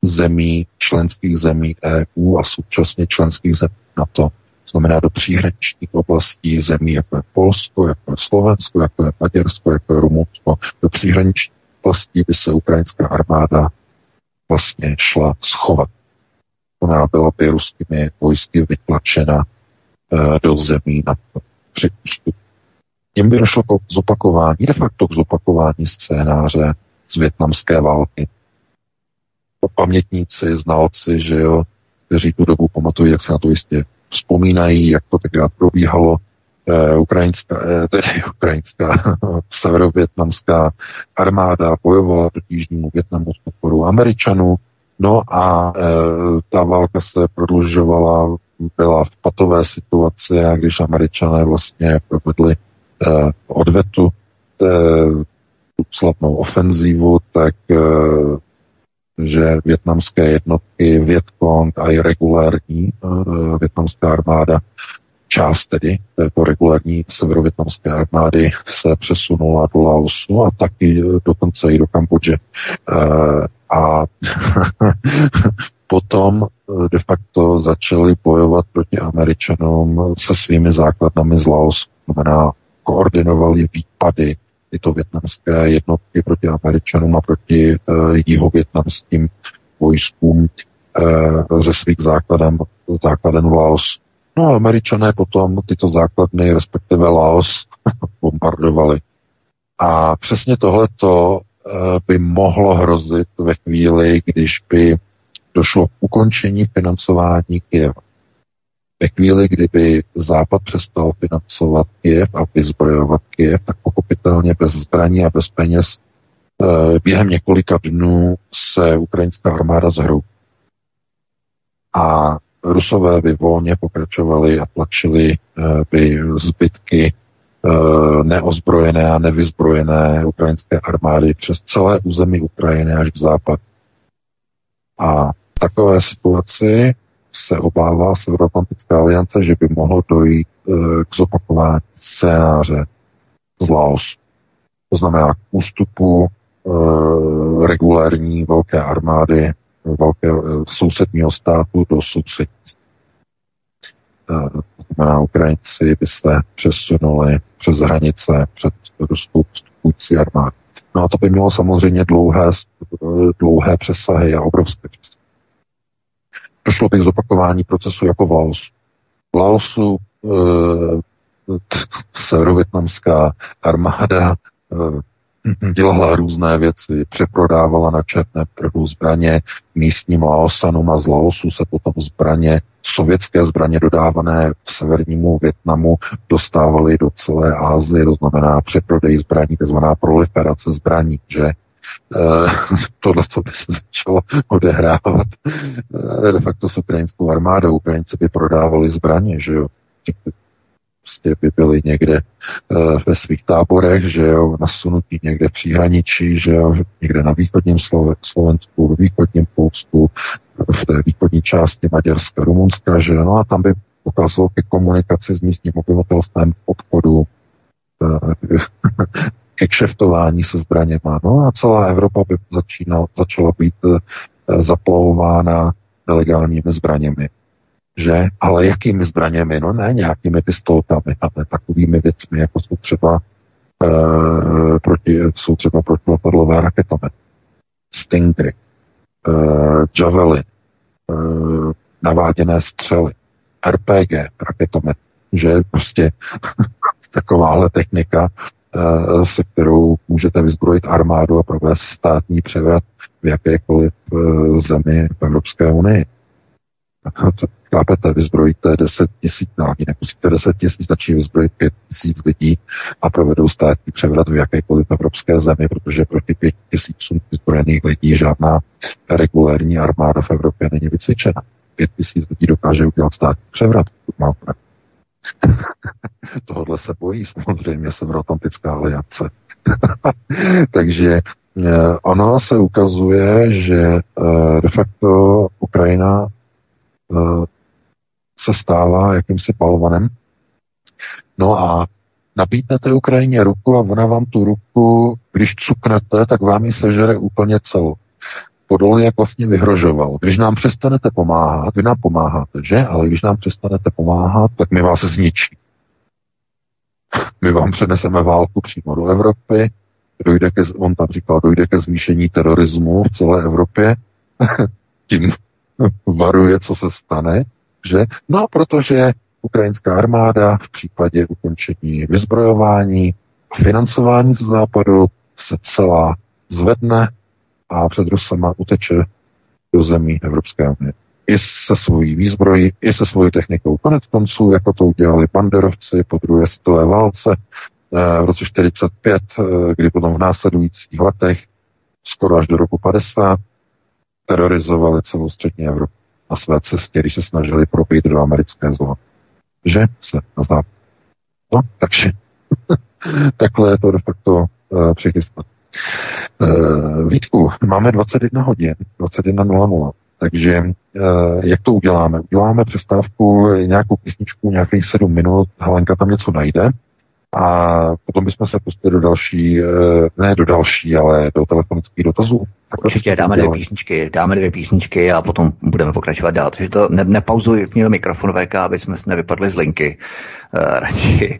zemí, členských zemí EU a současně členských zemí NATO. Znamená do příhraničních oblastí zemí, jako je Polsko, jako je Slovensko, jako je Maďarsko, jako je Rumunsko. Do příhraničních oblastí by se ukrajinská armáda vlastně šla schovat. Ona byla by ruskými vojsky vytlačena e, do zemí na při ústupu tím by došlo k zopakování, de facto k zopakování scénáře z větnamské války. Pamětníci, znalci, že jo, kteří tu dobu pamatují, jak se na to jistě vzpomínají, jak to tenkrát probíhalo, eh, ukrajinská, eh, tedy ukrajinská, severovětnamská armáda bojovala proti Jižnímu Větnamu s podporou Američanů, no a eh, ta válka se prodlužovala, byla v patové situaci a když Američané vlastně provedli odvetu eh, slavnou ofenzívu, tak eh, že větnamské jednotky Vietkong a i regulární eh, větnamská armáda, část tedy této regulární severovětnamské armády se přesunula do Laosu a taky dokonce i do Kambodže. Eh, a potom eh, de facto začali bojovat proti Američanům se svými základnami z Laosu, znamená koordinovali výpady tyto větnamské jednotky proti Američanům a proti uh, jihovětnamským vojskům uh, ze svých základem, základen Laos. No a Američané potom tyto základny, respektive Laos, bombardovali. A přesně tohleto eh, by mohlo hrozit ve chvíli, když by došlo k ukončení financování Kyjeva. Ve chvíli, kdyby Západ přestal financovat Kyjev a vyzbrojovat Kyjev, tak pochopitelně bez zbraní a bez peněz eh, během několika dnů se ukrajinská armáda zhroutí. A Rusové by volně pokračovali a tlačili eh, by zbytky eh, neozbrojené a nevyzbrojené ukrajinské armády přes celé území Ukrajiny až k západ. A v takové situaci se obává Severoatlantická aliance, že by mohlo dojít eh, k zopakování scénáře z Laos. To znamená k ústupu regulární velké armády velkého sousedního státu do sousední. To znamená, Ukrajinci by se přesunuli přes hranice před ruskou vstupující armádu. No a to by mělo samozřejmě dlouhé, dlouhé přesahy a obrovské přesahy. Došlo by k zopakování procesu jako v Laosu. V Laosu e, severovětnamská armáda e, dělala různé věci, přeprodávala na černém trhu zbraně místním Laosanům a z Laosu se potom zbraně, sovětské zbraně dodávané v severnímu Větnamu dostávaly do celé Ázie, to znamená přeprodej zbraní, takzvaná proliferace zbraní, že tohle to by se začalo odehrávat e, de facto s ukrajinskou armádou. Ukrajinci by prodávali zbraně, že jo? Prostě by byli někde uh, ve svých táborech, že jo, nasunutí někde v příhraničí, že jo, někde na východním Slovensku, ve východním Polsku, v té východní části Maďarska, Rumunska, že jo, no a tam by ukázalo ke komunikaci s místním obyvatelstvem, obchodu, ke kšeftování se zbraněma. No a celá Evropa by začínal, začala být uh, zaplavována nelegálními zbraněmi že? Ale jakými zbraněmi? No ne nějakými pistolkami, ale takovými věcmi, jako jsou třeba e, proti, jsou třeba protiletadlové raketomety, Stingry, e, Javelin, e, naváděné střely, RPG, raketomet, že prostě takováhle technika, se kterou můžete vyzbrojit armádu a provést státní převrat v jakékoliv zemi v Evropské unii. Chápete, vyzbrojíte 10 tisíc, no, ani nemusíte 10 tisíc, stačí vyzbrojit 5 tisíc lidí a provedou státní převrat v jakékoliv evropské zemi, protože proti 5 tisícům vyzbrojených lidí žádná regulární armáda v Evropě není vycvičena. 5 tisíc lidí dokáže udělat státní převrat, má Tohle se bojí samozřejmě Severoatlantická aliance. Takže eh, ono se ukazuje, že eh, de facto Ukrajina Eh, se stává jakýmsi palvanem. No a nabídnete Ukrajině ruku a ona vám tu ruku, když cuknete, tak vám ji sežere úplně celou. Podol jak vlastně vyhrožoval. Když nám přestanete pomáhat, vy nám pomáháte, že? Ale když nám přestanete pomáhat, tak my vás zničí. My vám přeneseme válku přímo do Evropy, dojde ke, on tam říkal, dojde ke zvýšení terorismu v celé Evropě, tím varuje, co se stane, že? No, protože ukrajinská armáda v případě ukončení vyzbrojování a financování z západu se celá zvedne a před Rusama uteče do zemí Evropské unie. I se svojí výzbrojí, i se svojí technikou. Konec konců, jako to udělali panderovci po druhé světové válce eh, v roce 45, eh, kdy potom v následujících letech, skoro až do roku 50, terorizovali celou střední Evropu na své cestě, když se snažili propít do americké zóny. Že se na západ. No, takže takhle je to de facto uh, přichystat. Uh, Vítku, máme 21 hodin, 21.00, takže uh, jak to uděláme? Uděláme přestávku, nějakou písničku, nějakých 7 minut, Helenka tam něco najde, a potom bychom se pustili do další, ne do další, ale do telefonických dotazů. Tak Určitě dáme dvě písničky, dáme dvě písničky a potom budeme pokračovat dál. Takže to ne, nepauzuj měl mikrofon VK, aby jsme se nevypadli z linky. Uh, radši.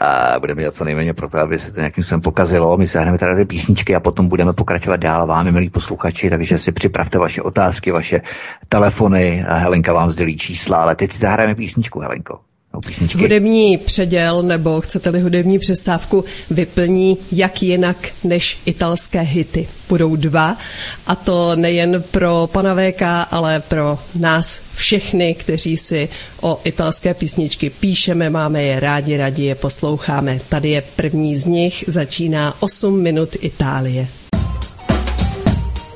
A budeme dělat co nejméně pro to, aby se to nějakým způsobem pokazilo. My se hneme tady dvě písničky a potom budeme pokračovat dál vámi, milí posluchači, takže si připravte vaše otázky, vaše telefony a Helenka vám sdělí čísla, ale teď si zahrajeme písničku, Helenko. Písničky. Hudební předěl, nebo chcete-li hudební přestávku, vyplní jak jinak než italské hity. Budou dva a to nejen pro pana VK, ale pro nás všechny, kteří si o italské písničky píšeme, máme je rádi, rádi je posloucháme. Tady je první z nich, začíná 8 minut Itálie.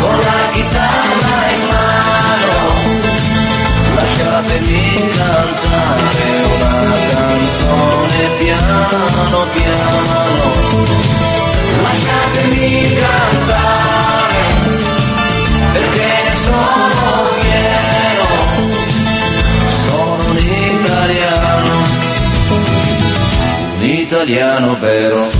con la chitarra in mano, lasciatemi cantare una canzone piano piano, lasciatemi cantare perché ne sono pieno, sono un italiano, un italiano vero.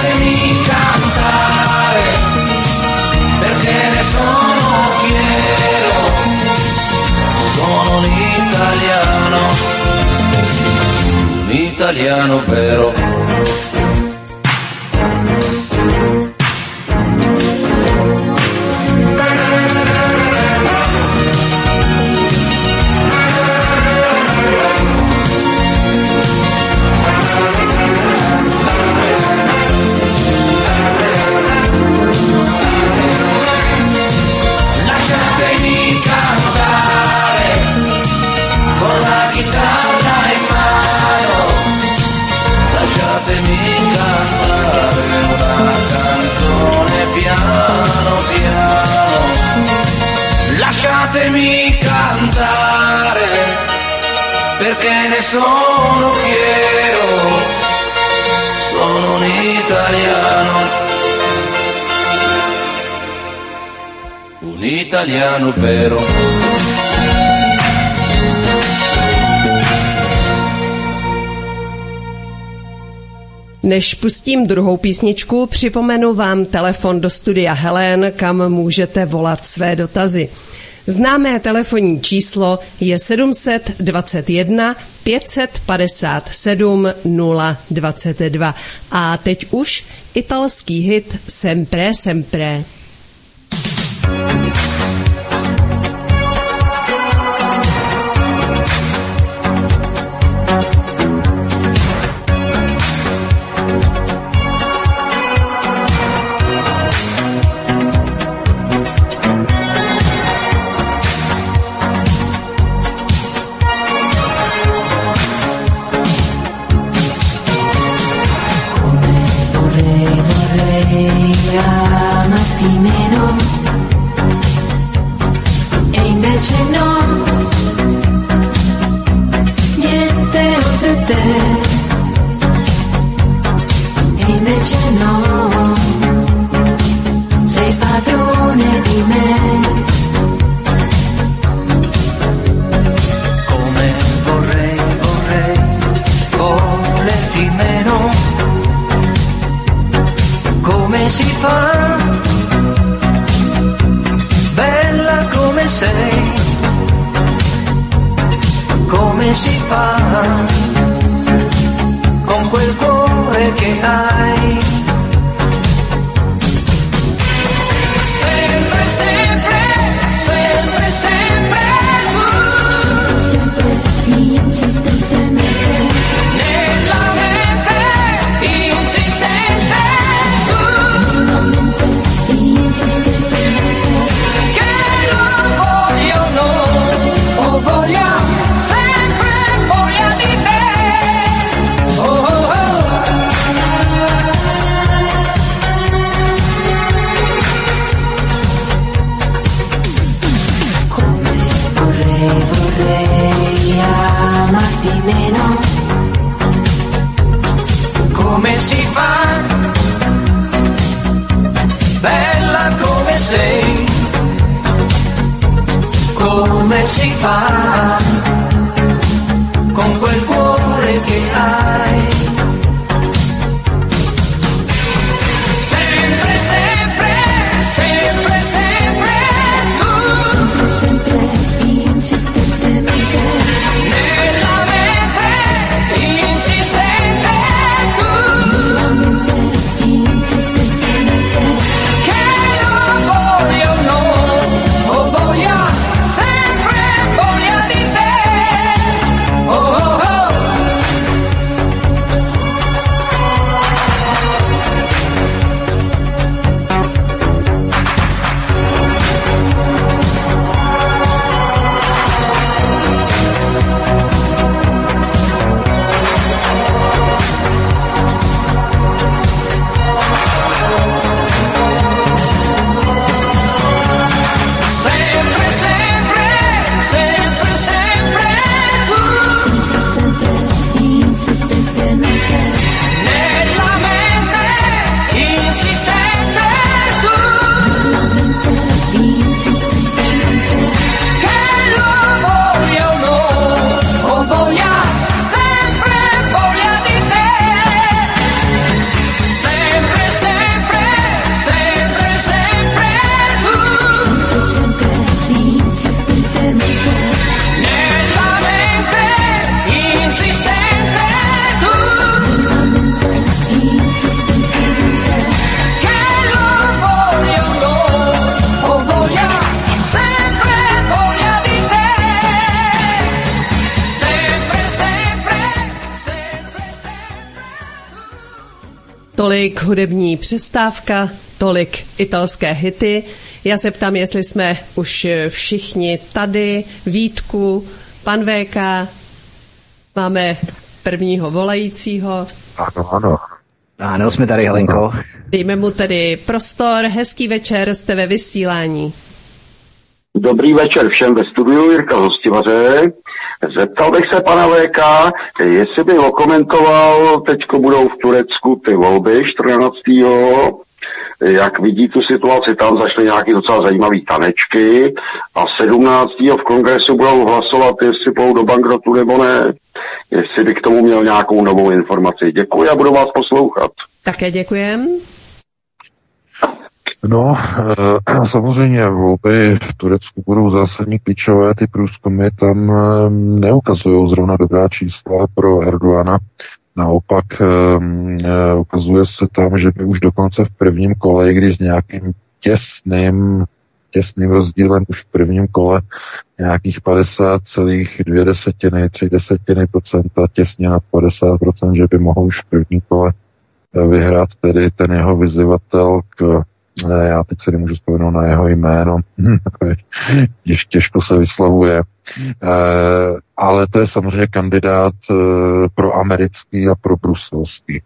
lasciatemi cantare, perché ne sono fiero, sono un italiano, un italiano vero. Perché ne sono fiero, sono un italiano, un italiano vero. Než pustím druhou písničku, připomenu vám telefon do studia Helen, kam můžete volat své dotazy. Známé telefonní číslo je 721 557 022. A teď už italský hit Sempre Sempre. come si fa? Bella come sei, come si fa? Con quel cuore che hai. fire. Tolik hudební přestávka, tolik italské hity. Já se ptám, jestli jsme už všichni tady, Vítku, pan VK, máme prvního volajícího. Ano, ano. Ano, jsme tady, Helenko. Dejme mu tedy prostor, hezký večer, jste ve vysílání. Dobrý večer všem ve studiu, Jirka Hostivaře. Zeptal bych se pana VK, jestli by okomentoval, teďko budou v Turecku ty volby 14. Jak vidí tu situaci, tam zašly nějaký docela zajímavý tanečky a 17. v kongresu budou hlasovat, jestli půjdou do bankrotu nebo ne. Jestli by k tomu měl nějakou novou informaci. Děkuji a budu vás poslouchat. Také děkujem. No, e, samozřejmě volby v Turecku budou zásadní klíčové, ty průzkumy tam e, neukazují zrovna dobrá čísla pro Erdoana. Naopak e, ukazuje se tam, že by už dokonce v prvním kole, když s nějakým těsným, těsným rozdílem už v prvním kole nějakých 50,2 desetiny, 3 desetiny procenta, těsně nad 50 procent, že by mohl už v prvním kole vyhrát tedy ten jeho vyzývatel k já teď se nemůžu vzpomenout na jeho jméno, těž, těžko se vyslovuje, eh, ale to je samozřejmě kandidát eh, pro americký a pro bruselský.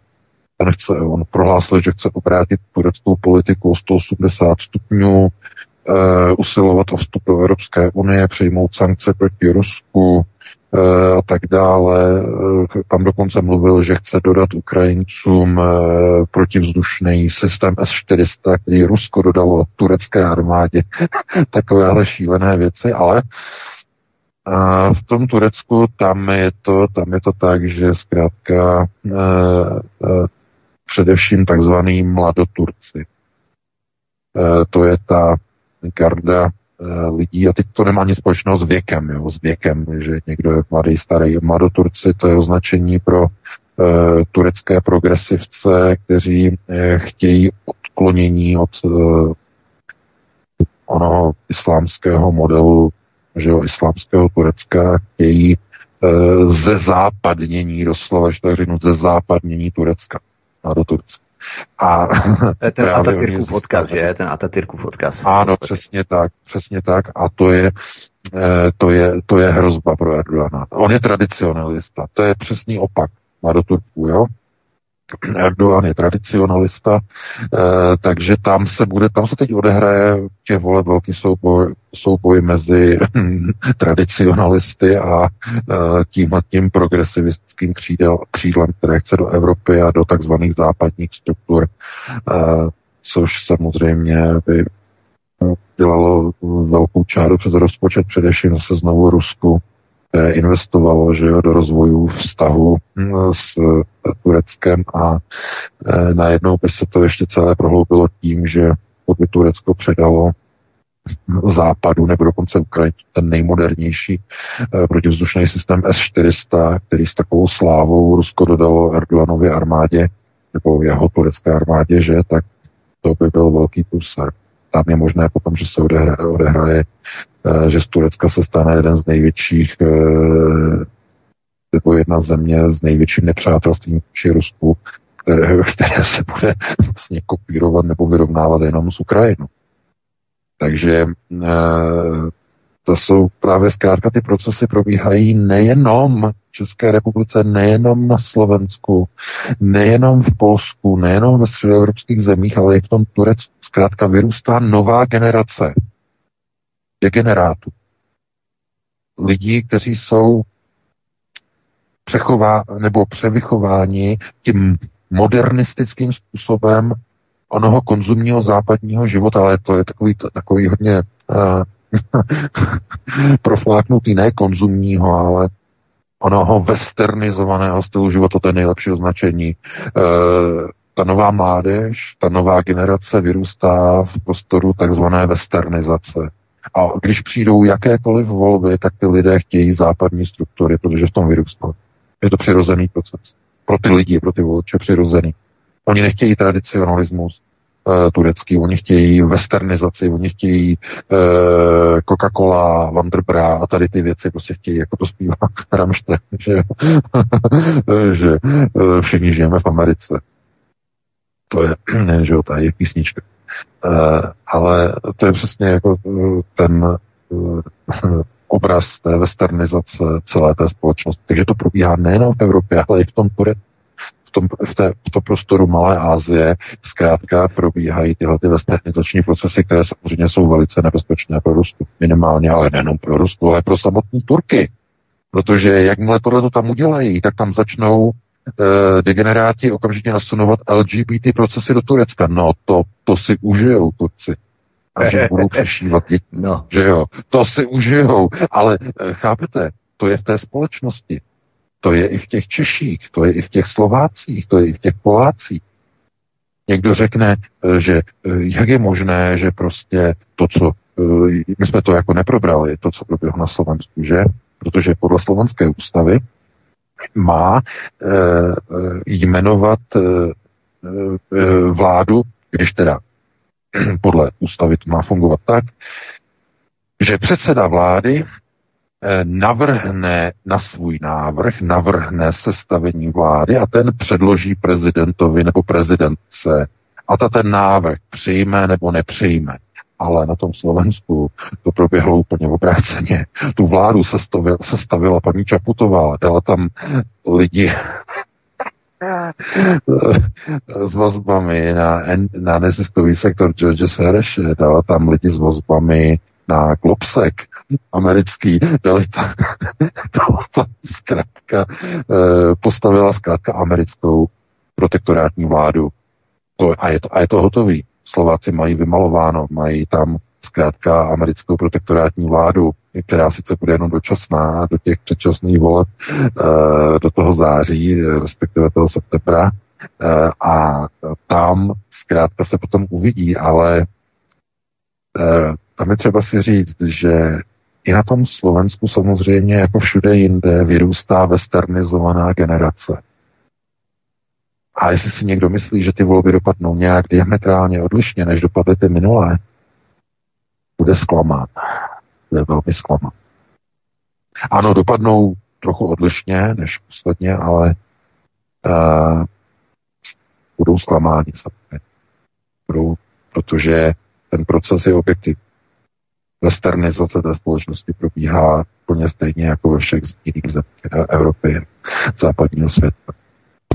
Ten chce, on prohlásil, že chce obrátit tureckou politiku o 180 stupňů, eh, usilovat o vstup do Evropské unie, přijmout sankce proti Rusku, a tak dále. Tam dokonce mluvil, že chce dodat Ukrajincům protivzdušný systém S-400, který Rusko dodalo turecké armádě. Takovéhle šílené věci, ale v tom Turecku tam je to, tam je to tak, že zkrátka především takzvaný mladoturci. To je ta garda lidí, a teď to nemá nic společného s věkem, jo, s věkem, že někdo je mladý, starý. Mladoturci to je označení pro uh, turecké progresivce, kteří uh, chtějí odklonění od uh, onoho islámského modelu, že jo, islámského Turecka, chtějí uh, ze západnění, doslova, že to řeknu, ze západnění Turecka. Mladoturci. A ten Atatürkův odkaz, že? Ten Atatürkův odkaz. Ano, přesně tak, přesně tak. A to je, eh, to je, to je hrozba pro Erdogana. On je tradicionalista, to je přesný opak Turku, jo? Erdogan je tradicionalista, eh, takže tam se bude, tam se teď odehraje těch vole velký souboj, souboj mezi tradicionalisty a eh, tím a tím progresivistickým křídel, křídlem, které chce do Evropy a do takzvaných západních struktur, eh, což samozřejmě by dělalo velkou čáru přes rozpočet, především zase znovu Rusku, investovalo že jo, do rozvoju vztahu hm, s eh, Tureckem a e, najednou by se to ještě celé prohloubilo tím, že pokud Turecko předalo západu nebo dokonce Ukrajině ten nejmodernější protivzdušný systém S-400, který s takovou slávou Rusko dodalo Erdoganově armádě nebo jeho turecké armádě, že tak to by byl velký průser tam je možné potom, že se odehraje, odehraje eh, že z Turecka se stane jeden z největších eh, nebo jedna země s největším nepřátelstvím či Rusku, které, které se bude vlastně kopírovat nebo vyrovnávat jenom s Ukrajinou. Takže eh, to jsou právě zkrátka ty procesy probíhají nejenom v České republice, nejenom na Slovensku, nejenom v Polsku, nejenom ve středoevropských zemích, ale i v tom Turecku. Zkrátka vyrůstá nová generace degenerátů. Lidí, kteří jsou přechová, nebo převychováni tím modernistickým způsobem onoho konzumního západního života, ale to je takový, takový hodně uh, profláknutý ne konzumního, ale onoho westernizovaného stylu života, to je nejlepší označení. E, ta nová mládež, ta nová generace vyrůstá v prostoru takzvané westernizace. A když přijdou jakékoliv volby, tak ty lidé chtějí západní struktury, protože v tom vyrůstali. Je to přirozený proces. Pro ty lidi, pro ty voliče přirozený. Oni nechtějí tradicionalismus, uh, turecký, oni chtějí westernizaci, oni chtějí uh, Coca-Cola, Wanderbra a tady ty věci prostě chtějí, jako to zpívá Rammstein, že, že uh, všichni žijeme v Americe. To je, ne, že jo, ta je písnička. Uh, ale to je přesně jako uh, ten uh, obraz té westernizace celé té společnosti. Takže to probíhá nejen v Evropě, ale i v tom Turecku tom, v, té, v tom prostoru Malé Asie zkrátka probíhají tyhle ty westernizační procesy, které samozřejmě jsou velice nebezpečné pro Rusku. Minimálně, ale nejenom pro Rusku, ale pro samotné Turky. Protože jakmile tohle to tam udělají, tak tam začnou eh, degeneráti okamžitě nasunovat LGBT procesy do Turecka. No to, to si užijou Turci. A že budou přešívat děti. No. Že jo, to si užijou. Ale eh, chápete, to je v té společnosti. To je i v těch Češích, to je i v těch Slovácích, to je i v těch Polácích. Někdo řekne, eh, že eh, jak je možné, že prostě to, co eh, my jsme to jako neprobrali, to, co proběhlo na Slovensku, že? Protože podle slovenské ústavy má jmenovat vládu, když teda podle ústavy to má fungovat tak, že předseda vlády Eh, navrhne na svůj návrh, navrhne sestavení vlády a ten předloží prezidentovi nebo prezidentce a ta ten návrh přijme nebo nepřijme. Ale na tom Slovensku to proběhlo úplně obráceně. Tu vládu sestavila, sestavila paní Čaputová, dala tam lidi s vazbami na, na neziskový sektor George Sereše, dala tam lidi s vazbami na Globsek, americký, dali to, dala to zkrátka, eh, postavila zkrátka americkou protektorátní vládu. To, a, je to, a je to hotový. Slováci mají vymalováno, mají tam zkrátka americkou protektorátní vládu, která sice bude jenom dočasná do těch předčasných voleb eh, do toho září, respektive toho septembra, eh, a tam zkrátka se potom uvidí, ale tam je třeba si říct, že i na tom Slovensku samozřejmě jako všude jinde vyrůstá westernizovaná generace. A jestli si někdo myslí, že ty volby dopadnou nějak diametrálně odlišně, než dopadly ty minulé, bude zklamán. Bude velmi zklamán. Ano, dopadnou trochu odlišně než posledně, ale uh, budou zklamáni samozřejmě. Budou, protože ten proces je objektivní. Westernizace té společnosti probíhá plně stejně jako ve všech jiných zemích Evropy, západního světa.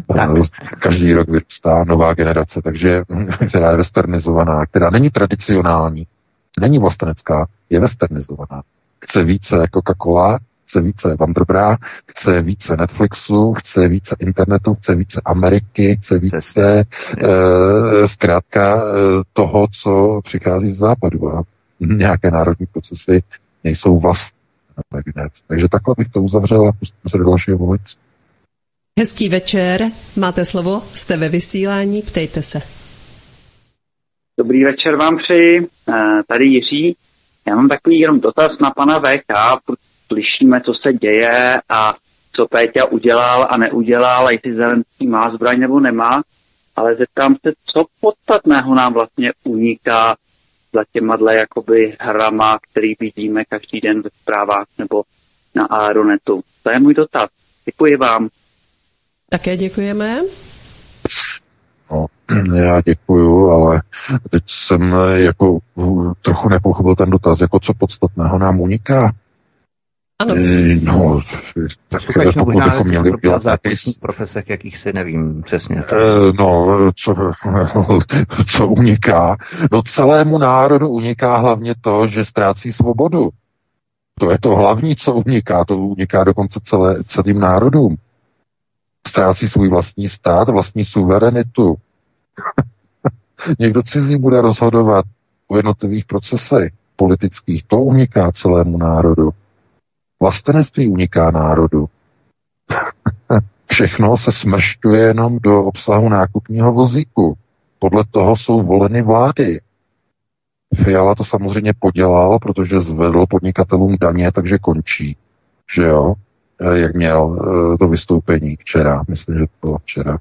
Tak. Každý rok vyrůstá nová generace, takže, která je westernizovaná, která není tradicionální, není vlastenecká, je westernizovaná. Chce více Coca-Cola, chce více Vanderbra, chce více Netflixu, chce více internetu, chce více Ameriky, chce více e, zkrátka e, toho, co přichází z západu. A nějaké národní procesy nejsou vlastní. Takže takhle bych to uzavřel a pustím se do dalšího volice. Hezký večer, máte slovo, jste ve vysílání, ptejte se. Dobrý večer vám přeji, eh, tady Jiří. Já mám takový jenom dotaz na pana VK, slyšíme, co se děje a co Péťa udělal a neudělal, a jestli Zelenský má zbraň nebo nemá, ale zeptám se, co podstatného nám vlastně uniká za těma dle jakoby hrama, který vidíme každý den ve zprávách nebo na Aeronetu. To je můj dotaz. Děkuji vám. Také děkujeme. No, já děkuju, ale teď jsem jako trochu nepochopil ten dotaz, jako co podstatného nám uniká. Ano. No, tak to možná bychom měli udělat zápisních profesech, jakých si nevím přesně. No, co, co uniká? No celému národu uniká hlavně to, že ztrácí svobodu. To je to hlavní, co uniká. To uniká dokonce celé, celým národům. Ztrácí svůj vlastní stát, vlastní suverenitu. Někdo cizí bude rozhodovat o jednotlivých procesech politických. To uniká celému národu. Vlastenectví uniká národu. Všechno se smršťuje jenom do obsahu nákupního vozíku. Podle toho jsou voleny vlády. Fiala to samozřejmě podělal, protože zvedl podnikatelům daně, takže končí. Že jo? Eh, jak měl eh, to vystoupení včera, myslím, že to bylo včera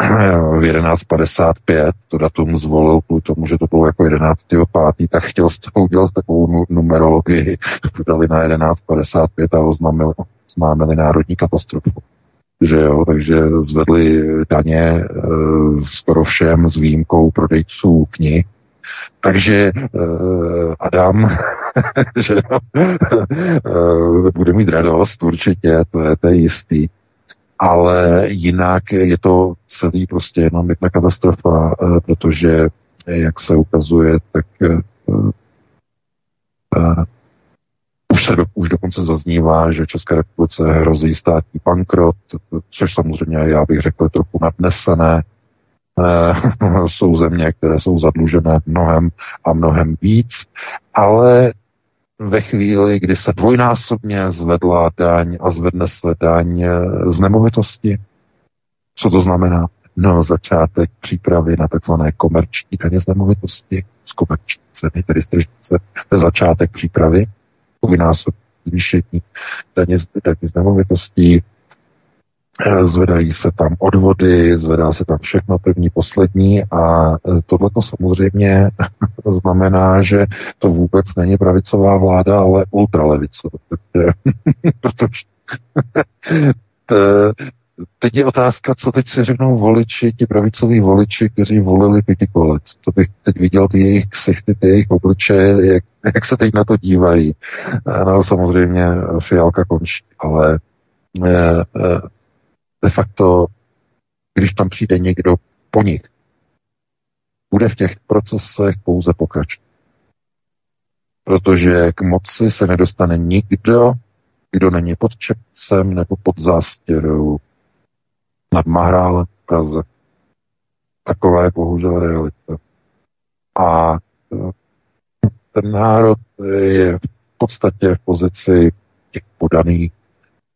v 11.55 to datum zvolil kvůli tomu, že to bylo jako 11.5., tak chtěl z toho udělat takovou numerologii, dali na 11.55 a oznámili, oznámili národní katastrofu. Že jo, takže zvedli daně e, skoro všem s výjimkou prodejců knih, takže uh, Adam, že uh, bude mít radost určitě, to je, to je jistý ale jinak je to celý prostě jenom jedna katastrofa, eh, protože, jak se ukazuje, tak uh, uh, už se do, už dokonce zaznívá, že České republice hrozí státní bankrot, což samozřejmě já bych řekl trochu nadnesené. Uh, jsou země, které jsou zadlužené mnohem a mnohem víc, ale ve chvíli, kdy se dvojnásobně zvedla daň a zvedne se daň z nemovitosti. Co to znamená? No, začátek přípravy na takzvané komerční daně z nemovitosti, z komerční ceny, tedy z začátek přípravy, dvojnásobně zvýšení daně z, daně z nemovitostí, Eh, zvedají se tam odvody, zvedá se tam všechno první, poslední a eh, tohle to samozřejmě znamená, že to vůbec není pravicová vláda, ale ultralevicová. Protože teď je otázka, co teď si řeknou voliči, ti pravicoví voliči, kteří volili pětikolec. To bych teď viděl ty jejich ksichty, ty jejich obličeje, jak, jak se teď na to dívají. Eh, no samozřejmě fialka končí, ale de facto, když tam přijde někdo po nich, bude v těch procesech pouze pokračovat. Protože k moci se nedostane nikdo, kdo není pod čepcem nebo pod zástěrou nad Mahrálem v Praze. Taková je bohužel realita. A eh, ten národ je v podstatě v pozici těch podaných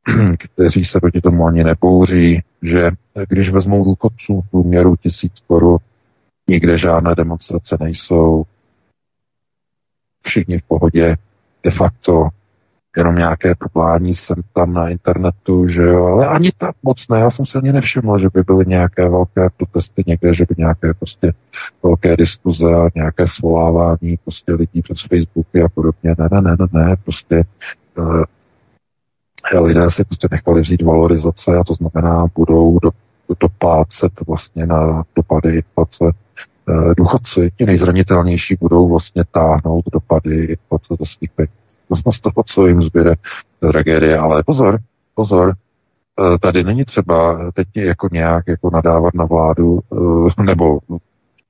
kteří se proti tomu ani nepouří, že když vezmou důchodců v průměru tisíc korun, nikde žádné demonstrace nejsou, všichni v pohodě, de facto jenom nějaké problání jsem tam na internetu, že jo, ale ani tak moc ne, já jsem se ani nevšiml, že by byly nějaké velké protesty někde, že by nějaké prostě velké diskuze a nějaké svolávání prostě lidí přes Facebooky a podobně, ne, ne, ne, ne, ne prostě uh, lidé si prostě nechali vzít valorizace a to znamená, budou do, doplácet vlastně na dopady inflace uh, důchodci, ti nejzranitelnější budou vlastně táhnout dopady inflace ze svých peněz z toho, co jim zbyde tragédie. Ale pozor, pozor, eh, tady není třeba teď jako nějak jako nadávat na vládu, eh, nebo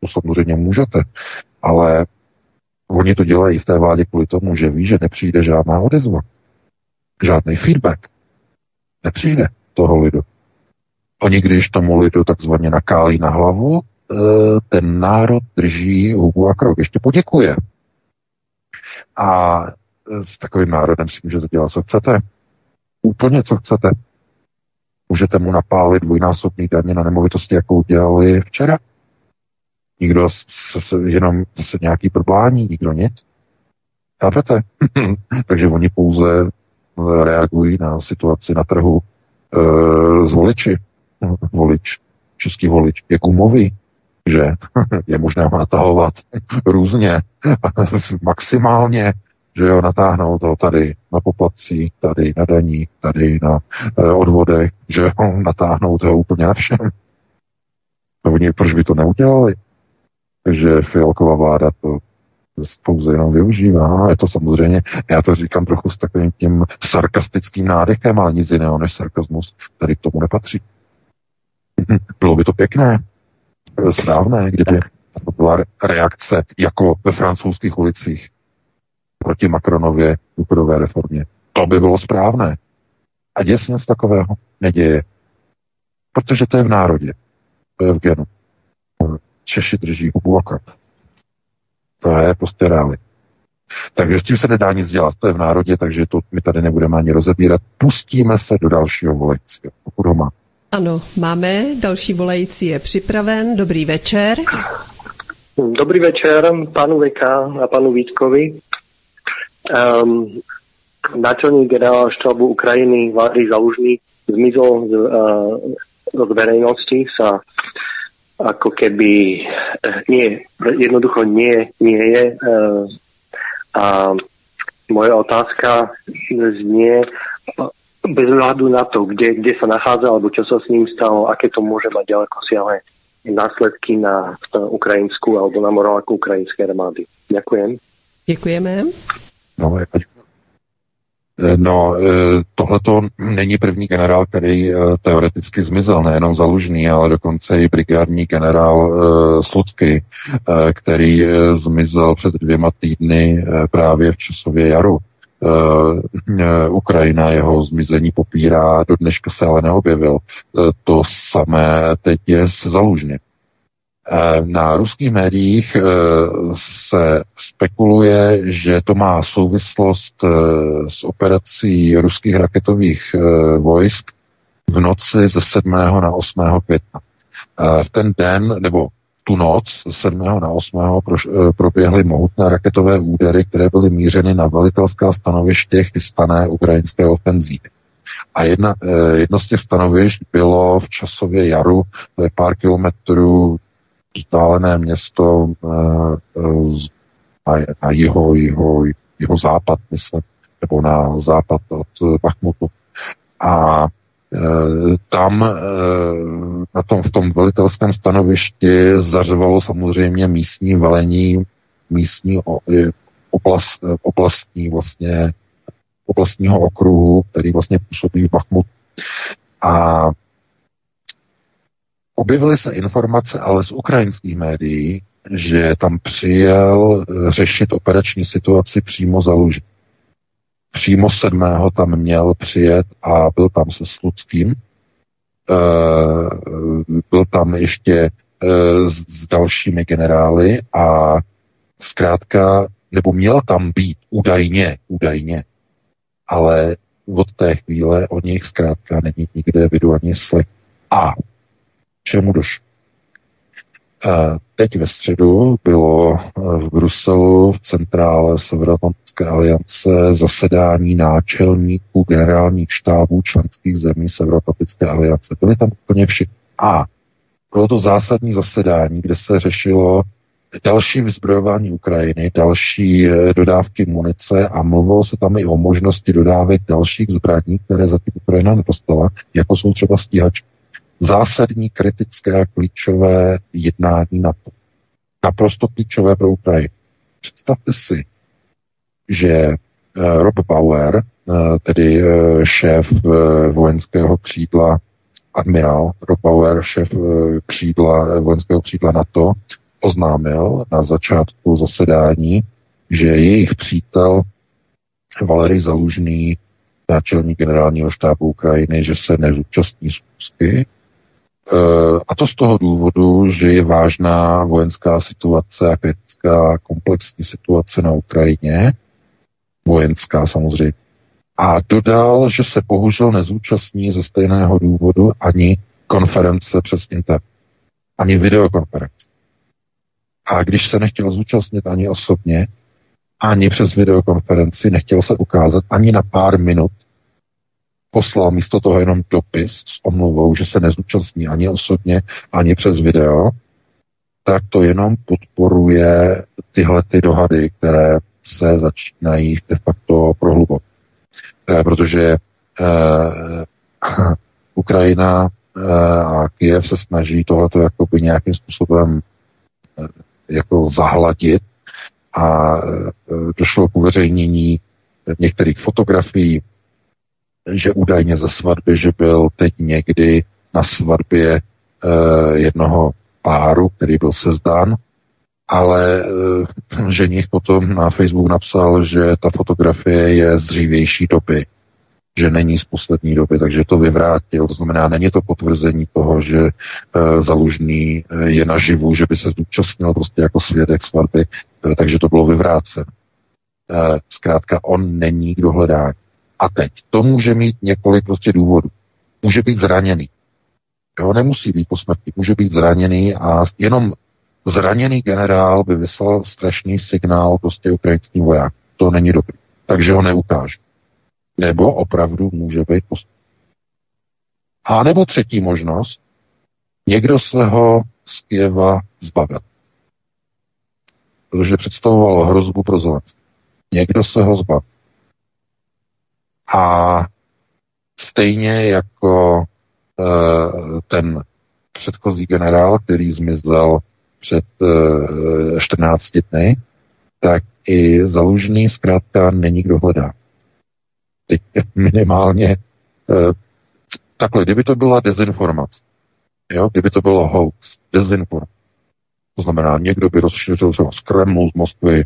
to samozřejmě můžete, ale oni to dělají v té vládě kvůli tomu, že ví, že nepřijde žádná odezva. Žádný feedback. Nepřijde toho lidu. Oni, když tomu lidu takzvaně nakálí na hlavu, eh, ten národ drží hubu a krok. Ještě poděkuje. A s takovým národem si můžete dělat, co chcete. Úplně, co chcete. Můžete mu napálit dvojnásobný daně na nemovitosti, jakou udělali včera. Nikdo se, se, jenom zase nějaký problání, nikdo nic. Chápete? Takže oni pouze reagují na situaci na trhu e, z voliči. Volič, český volič je gumový, že je možné ho natahovat různě, maximálně, že jo, natáhnou to tady na poplatcích, tady na daní, tady na e, odvodech, že jo, natáhnou to úplně na všem. Oni, proč by to neudělali? Takže Fialková vláda to pouze jenom využívá. Je to samozřejmě, já to říkám trochu s takovým tím sarkastickým nádechem, ale nic jiného než sarkazmus tady k tomu nepatří. Bylo by to pěkné, správné, kdyby to byla reakce jako ve francouzských ulicích proti Macronově důchodové reformě. To by bylo správné. A děje se něco takového? Neděje. Protože to je v národě. To je v genu. Češi drží hubu a To je prostě realita. Takže s tím se nedá nic dělat. To je v národě, takže to my tady nebudeme ani rozebírat. Pustíme se do dalšího volajícího, pokud ho má. Ano, máme. Další volající je připraven. Dobrý večer. Dobrý večer panu Veka a panu Vítkovi. Um, náčelník generál štábu Ukrajiny Vladimír Zalužný zmizol z, uh, z verejnosti sa ako keby eh, nie, jednoducho nie, nie je. Uh, a moja otázka znie, bez hľadu na to, kde, kde sa nachádza, alebo čo sa s ním stalo, aké to môže mať ďaleko siahle následky na, ukrajinskú alebo na morálku ukrajinskej armády. Ďakujem. Děkujeme. No, No, tohle to není první generál, který teoreticky zmizel, nejenom zalužný, ale dokonce i brigádní generál Slutsky, který zmizel před dvěma týdny právě v časově jaru. Ukrajina jeho zmizení popírá, do dneška se ale neobjevil. To samé teď je se zalužně. Eh, na ruských médiích eh, se spekuluje, že to má souvislost eh, s operací ruských raketových vojsk v noci ze 7. na 8. května. V ten den, nebo tu noc 7. na 8. proběhly mohutné raketové údery, které byly mířeny na velitelská stanoviště chystané ukrajinské ofenzívy. A jedna, jedno z těch stanovišť bylo v časově jaru, to je pár kilometrů vzdálené město na, na jeho, jeho, jeho západ, myslím, nebo na západ od Bachmutu. A e, tam na tom, v tom velitelském stanovišti zařvalo samozřejmě místní velení, místní oblast, oblastní vlastně oblastního okruhu, který vlastně působí v Bachmut. A Objevily se informace ale z ukrajinských médií, že tam přijel eh, řešit operační situaci přímo za Luži. Přímo sedmého tam měl přijet a byl tam se Sluckým. Eh, byl tam ještě eh, s dalšími generály a zkrátka, nebo měl tam být údajně, údajně, ale od té chvíle o nich zkrátka není nikde vidu ani slek. A čemu došlo. Teď ve středu bylo v Bruselu v centrále Severoatlantické aliance zasedání náčelníků generálních štábů členských zemí Severoatlantické aliance. Byli tam úplně všichni. A bylo to zásadní zasedání, kde se řešilo další vyzbrojování Ukrajiny, další eh, dodávky munice a mluvilo se tam i o možnosti dodávek dalších zbraní, které zatím Ukrajina nedostala, jako jsou třeba stíhačky. Zásadní, kritické a klíčové jednání na to. Naprosto klíčové pro Ukrajinu. Představte si, že eh, Rob Bauer, eh, tedy šéf vojenského křídla admirál Rob Bauer, šéf křídla, vojenského křídla NATO, oznámil na začátku zasedání, že jejich přítel Valery Zalužný, náčelník generálního štábu Ukrajiny, že se nezúčastní zkusky. E, a to z toho důvodu, že je vážná vojenská situace a kritická komplexní situace na Ukrajině, vojenská samozřejmě. A dodal, že se bohužel nezúčastní ze stejného důvodu ani konference přes internet, ani videokonference. A když se nechtěl zúčastnit ani osobně, ani přes videokonferenci, nechtěl se ukázat ani na pár minut, poslal místo toho jenom dopis s omluvou, že se nezúčastní ani osobně, ani přes video, tak to jenom podporuje tyhle ty dohady, které se začínají de facto prohlubovat. Eh, protože eh, Ukrajina eh, a Kiev se snaží tohleto jakoby nějakým způsobem eh, jako zahladit a e, došlo k uveřejnění některých fotografií, že údajně ze svatby, že byl teď někdy na svatbě e, jednoho páru, který byl sezdán, ale e, ženich potom na Facebook napsal, že ta fotografie je z dřívější doby že není z poslední doby, takže to vyvrátil. To znamená, není to potvrzení toho, že e, Zalužný je naživu, že by se zúčastnil prostě jako svědek svatby, takže to bylo vyvrácen. E, zkrátka, on není k dohledání. A teď, to může mít několik prostě důvodů. Může být zraněný. Jo, nemusí být po smrti, může být zraněný a jenom zraněný generál by vyslal strašný signál prostě ukrajinským voják. To není dobrý. Takže ho neukážu nebo opravdu může být postup. A nebo třetí možnost, někdo se ho z Kieva zbavil. Protože představovalo hrozbu pro Zelenský. Někdo se ho zbavil. A stejně jako e, ten předchozí generál, který zmizel před e, 14 dny, tak i zalužený zkrátka není kdo hledá. Teď minimálně eh, takhle, kdyby to byla dezinformace, jo, kdyby to bylo hoax, dezinformace, to znamená, někdo by rozšířil třeba z Kremlu, z Moskvy,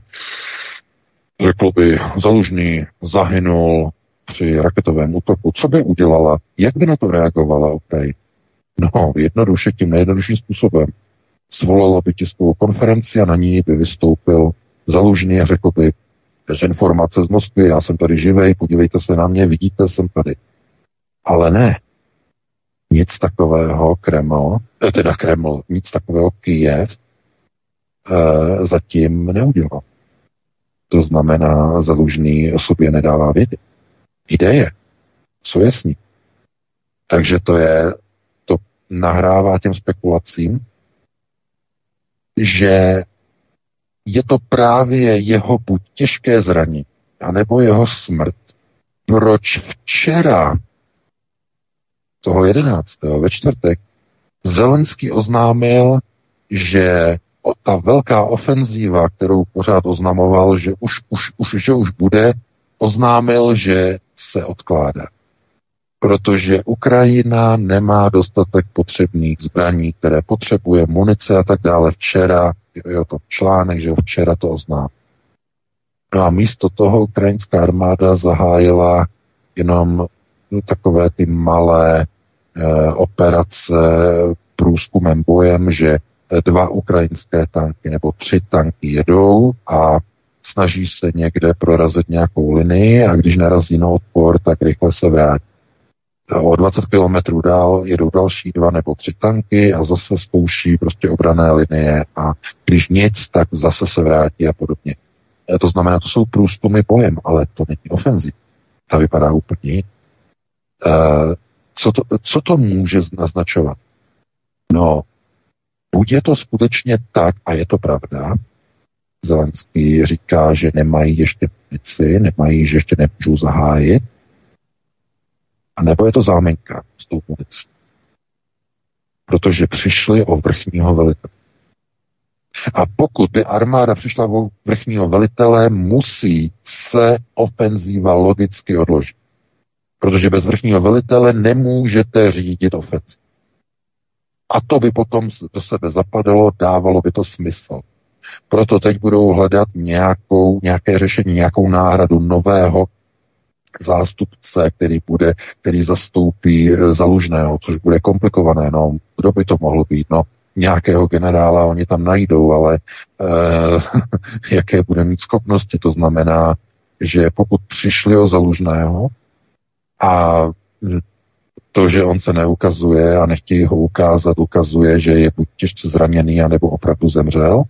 řekl by, zalužný zahynul při raketovém útoku. Co by udělala? Jak by na to reagovala Ukrajina? No, jednoduše tím nejjednodušším způsobem. Svolala by tiskovou konferenci a na ní by vystoupil zalužný a řekl by, dezinformace z Moskvy, já jsem tady živej, podívejte se na mě, vidíte, jsem tady. Ale ne. Nic takového Kreml, eh, teda Kreml, nic takového Kijev e, zatím neudělal. To znamená, zalužný sobě nedává vědět. Ideje jsou jasní. Takže to je, to nahrává těm spekulacím, že je to právě jeho buď těžké zranění, anebo jeho smrt. Proč včera, toho 11. ve čtvrtek, Zelenský oznámil, že ta velká ofenzíva, kterou pořád oznamoval, že už, už, už, že už bude, oznámil, že se odkládá protože Ukrajina nemá dostatek potřebných zbraní, které potřebuje, munice a tak dále. Včera, je to článek, že včera to ozná. No a místo toho ukrajinská armáda zahájila jenom no, takové ty malé e, operace průzkumem bojem, že dva ukrajinské tanky nebo tři tanky jedou a snaží se někde prorazit nějakou linii a když narazí na odpor, tak rychle se vrátí. O 20 kilometrů dál jedou další dva nebo tři tanky a zase zkouší prostě obrané linie a když nic, tak zase se vrátí a podobně. E, to znamená, to jsou průzkumy pojem, ale to není ofenziv. Ta vypadá úplně. E, co to, co to může naznačovat? No, buď je to skutečně tak, a je to pravda, Zelenský říká, že nemají ještě munici, nemají, že ještě nemůžou zahájit, a nebo je to zámenka s tou municí. Protože přišli o vrchního velitele. A pokud by armáda přišla o vrchního velitele, musí se ofenzíva logicky odložit. Protože bez vrchního velitele nemůžete řídit ofenzivu. A to by potom do sebe zapadalo, dávalo by to smysl. Proto teď budou hledat nějakou, nějaké řešení, nějakou náhradu nového zástupce, který bude, který zastoupí eh, zalužného, což bude komplikované. No, kdo by to mohl být? No, nějakého generála oni tam najdou, ale eh, jaké bude mít schopnosti, to znamená, že pokud přišli o zalužného a to, že on se neukazuje a nechtějí ho ukázat, ukazuje, že je buď těžce zraněný, anebo opravdu zemřel.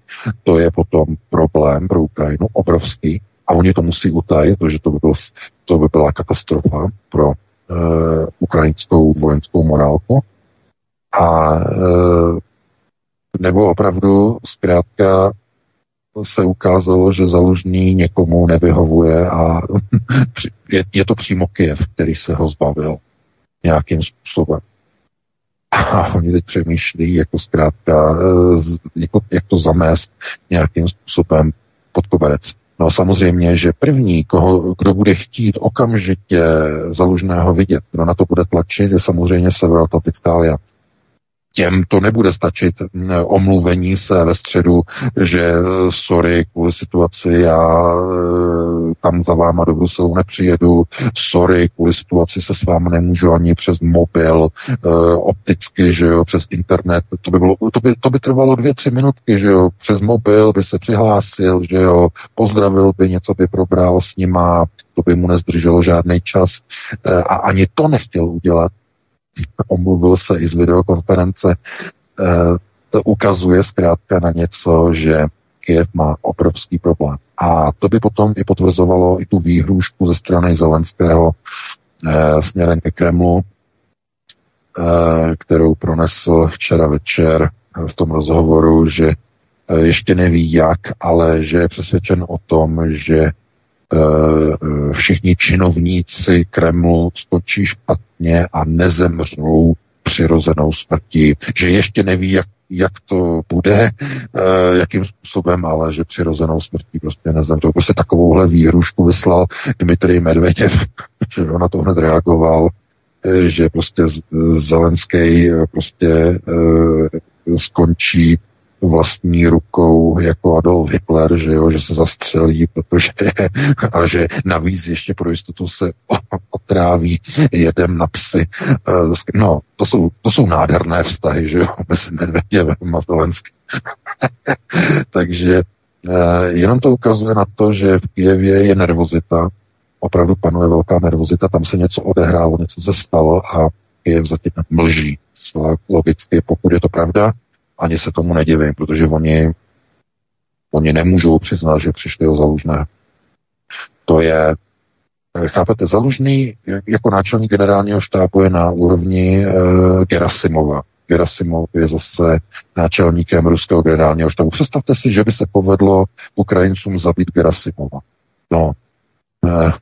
To je potom problém pro Ukrajinu, obrovský. A oni to musí utajit, protože to by, byl, to by byla katastrofa pro e, ukrajinskou vojenskou morálku. A e, nebo opravdu zkrátka se ukázalo, že založní někomu nevyhovuje a je, je to přímo Kiev, který se ho zbavil nějakým způsobem. A oni teď přemýšlí, jako zkrátka, e, jako, jak to zamést nějakým způsobem pod koberec. No samozřejmě, že první, koho, kdo bude chtít okamžitě zalužného vidět, kdo na to bude tlačit, je samozřejmě Severoatlantická aliance těm to nebude stačit omluvení se ve středu, že e, sorry, kvůli situaci já e, tam za váma do Bruselu nepřijedu, sorry, kvůli situaci se s vámi nemůžu ani přes mobil, opticky, že jo, přes internet, to by, bylo, to by, to by trvalo dvě, tři minutky, že jo, přes mobil by se přihlásil, že jo, pozdravil by, něco by probral s nima, to by mu nezdrželo žádný čas a ani to nechtěl udělat, omluvil se i z videokonference, eh, to ukazuje zkrátka na něco, že Kiev má obrovský problém. A to by potom i potvrzovalo i tu výhrušku ze strany Zelenského eh, směrem ke Kremlu, eh, kterou pronesl včera večer v tom rozhovoru, že ještě neví jak, ale že je přesvědčen o tom, že Eh, všichni činovníci Kremlu skočí špatně a nezemřou přirozenou smrtí, že ještě neví, jak, jak to bude, eh, jakým způsobem, ale že přirozenou smrtí prostě nezemřou. Prostě takovouhle výhrušku vyslal Dmitrij Medveděv, že on na to hned reagoval, eh, že prostě Zelenský prostě skončí vlastní rukou jako Adolf Hitler, že jo, že se zastřelí, protože a že navíc ještě pro jistotu se otráví jedem na psy. Eh, no, to jsou, to jsou nádherné vztahy, že jo, mezi Medvěděvem a Zelenským. Takže eh, jenom to ukazuje na to, že v Kijevě je nervozita, opravdu panuje velká nervozita, tam se něco odehrálo, něco se stalo a Kijev zatím mlží. Logicky, pokud je to pravda, ani se tomu nedivím, protože oni, oni nemůžou přiznat, že přišli o zalužné. To je, chápete, zalužný jako náčelník generálního štábu je na úrovni e, Gerasimova. Gerasimov je zase náčelníkem ruského generálního štábu. Představte si, že by se povedlo Ukrajincům zabít Gerasimova. No, e,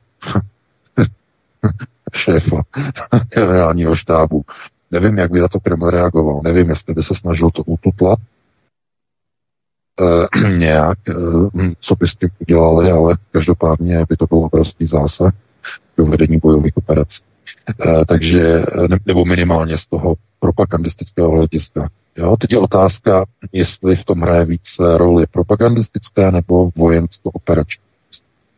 šéfa generálního štábu. Nevím, jak by na to Kreml reagoval. Nevím, jestli by se snažil to ututlat e, nějak, e, co by s tím udělali, ale každopádně by to byl obrovský zásah do vedení bojových operací. E, takže, ne, nebo minimálně z toho propagandistického hlediska. Jo, teď je otázka, jestli v tom hraje více roli propagandistické nebo vojensko-operační.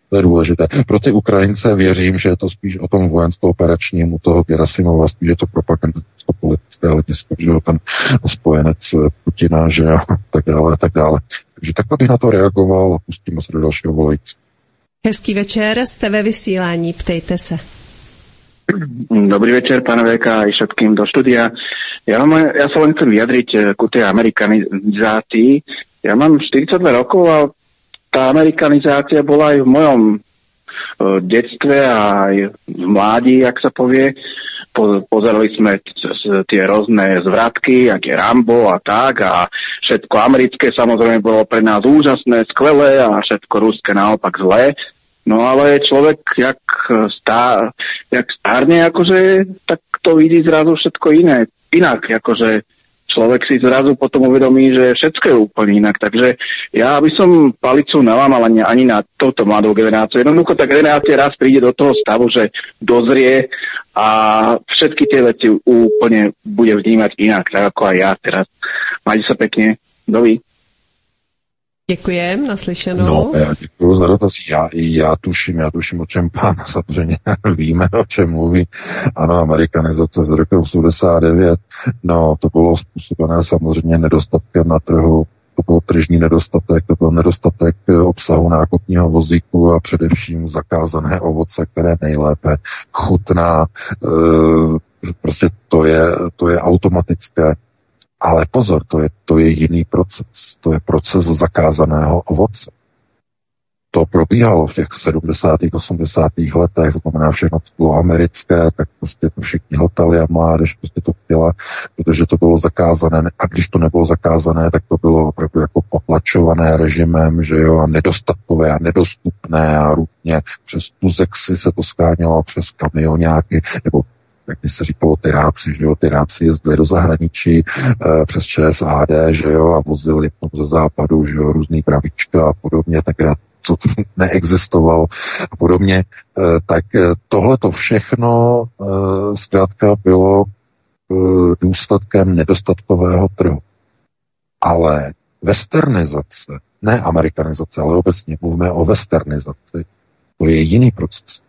To je důležité. Pro ty Ukrajince věřím, že je to spíš o tom vojensko-operačním u toho Gerasimova, spíš je to propagandisticko-politické hledisko, že jo, ten spojenec Putina, že jo, tak dále, tak dále. Takže takhle bych na to reagoval a pustíme se do dalšího volající. Hezký večer, jste ve vysílání, ptejte se. Dobrý večer, pán Veka, aj všetkým do štúdia. Ja, mám, ja sa len chcem vyjadriť eh, ku tej amerikanizácii. Ja mám 42 rokov a tá amerikanizácia bola aj v mojom uh, detstve a aj v mládí, ak sa povie. Po, pozerali sme tie rôzne zvratky, aké Rambo a tak a všetko americké samozrejme bolo pre nás úžasné, skvelé a všetko ruské naopak zlé. No ale človek, jak, stá, jak stárne, akože, tak to vidí zrazu všetko iné, inak, akože človek si zrazu potom uvedomí, že všetko je úplne inak. Takže ja by som palicu nelámal ani, ani na touto mladou generáciu. Jednoducho tá generácia raz príde do toho stavu, že dozrie a všetky tie veci úplne bude vnímať inak, tak ako aj ja teraz. Majte sa pekne. Dovi. Děkujem, naslyšenou. No, já děkuji za dotaz. Já, já tuším, já tuším, o čem pán samozřejmě víme, o čem mluví. Ano, amerikanizace z roku 89, no, to bylo způsobené samozřejmě nedostatkem na trhu, to byl tržní nedostatek, to byl nedostatek obsahu nákupního vozíku a především zakázané ovoce, které nejlépe chutná. E, prostě to je, to je automatické ale pozor, to je, to je jiný proces. To je proces zakázaného ovoce. To probíhalo v těch 70. 80. letech, to znamená všechno, co bylo americké, tak prostě to všichni hltali a mládež prostě to chtěla, protože to bylo zakázané. A když to nebylo zakázané, tak to bylo opravdu jako potlačované režimem, že jo, a nedostatkové a nedostupné a různě přes tuzexy se to skánělo přes kamionáky, nebo jak by se říkalo, tyráci, že jo, tyráci jezdili do zahraničí e, přes ČSAD, že jo, a vozili ze západu, že jo, různý pravička a podobně, tak to neexistovalo a podobně, e, tak eh, tohle to všechno e, zkrátka bylo e, důsledkem nedostatkového trhu. Ale westernizace, ne amerikanizace, ale obecně mluvíme o westernizaci, to je jiný proces.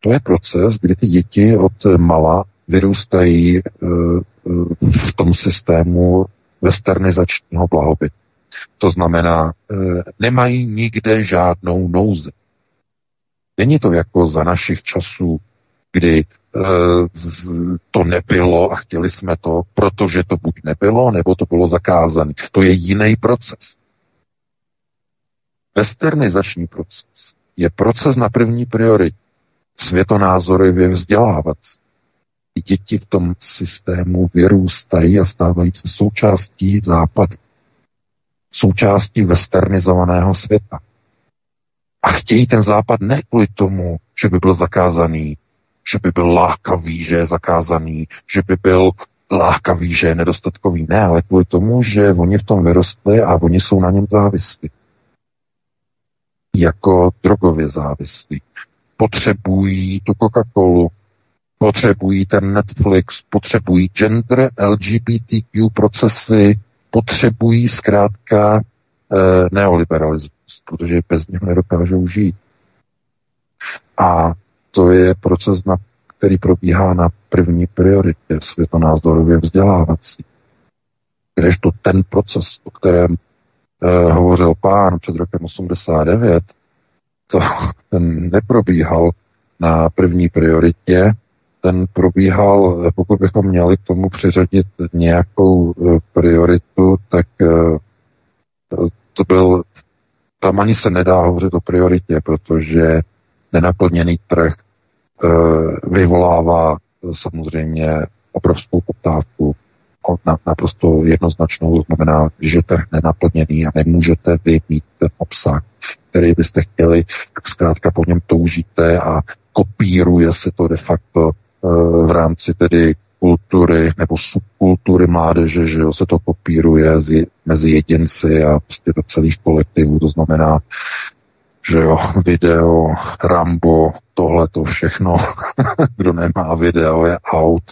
To je proces, kdy ty děti od mala vyrůstají eh, eh, v tom systému westernizačního blahobytu. To znamená, eh, nemají nikde žádnou nouzi. Není to jako za našich časů, kdy to nebylo a chtěli jsme to, protože to buď nebylo, nebo to bylo zakázané. To je jiný proces. Westernizační proces je proces na první prioritě světonázorově vzdělávat. I děti v tom systému vyrůstají a stávají se součástí západu. Součástí westernizovaného světa. A chtějí ten západ ne kvůli tomu, že by byl zakázaný, že by byl lákavý, že je zakázaný, že by byl lákavý, že je nedostatkový. Ne, ale kvůli tomu, že oni v tom vyrostli a oni jsou na něm závislí. Jako drogově závislí potřebují tu Coca-Colu, potřebují ten Netflix, potřebují gender, LGBTQ procesy, potřebují zkrátka eh, neoliberalismus, protože bez něho nedokážou žít. A to je proces, na, který probíhá na první prioritě světonázorově vzdělávací. to ten proces, o kterém eh, hovořil pán před rokem 89, to, ten neprobíhal na první prioritě, ten probíhal, pokud bychom měli k tomu přiřadit nějakou eh, prioritu, tak eh, to byl, tam ani se nedá hovořit o prioritě, protože nenaplněný trh eh, vyvolává samozřejmě obrovskou poptávku naprosto jednoznačnou, to znamená, že trh nenaplněný a nemůžete vy mít ten obsah, který byste chtěli, tak zkrátka po něm toužíte a kopíruje se to de facto uh, v rámci tedy kultury nebo subkultury mládeže, že jo, se to kopíruje z, mezi jedinci a prostě do celých kolektivů, to znamená, že jo, video, Rambo, tohle to všechno, kdo nemá video je out,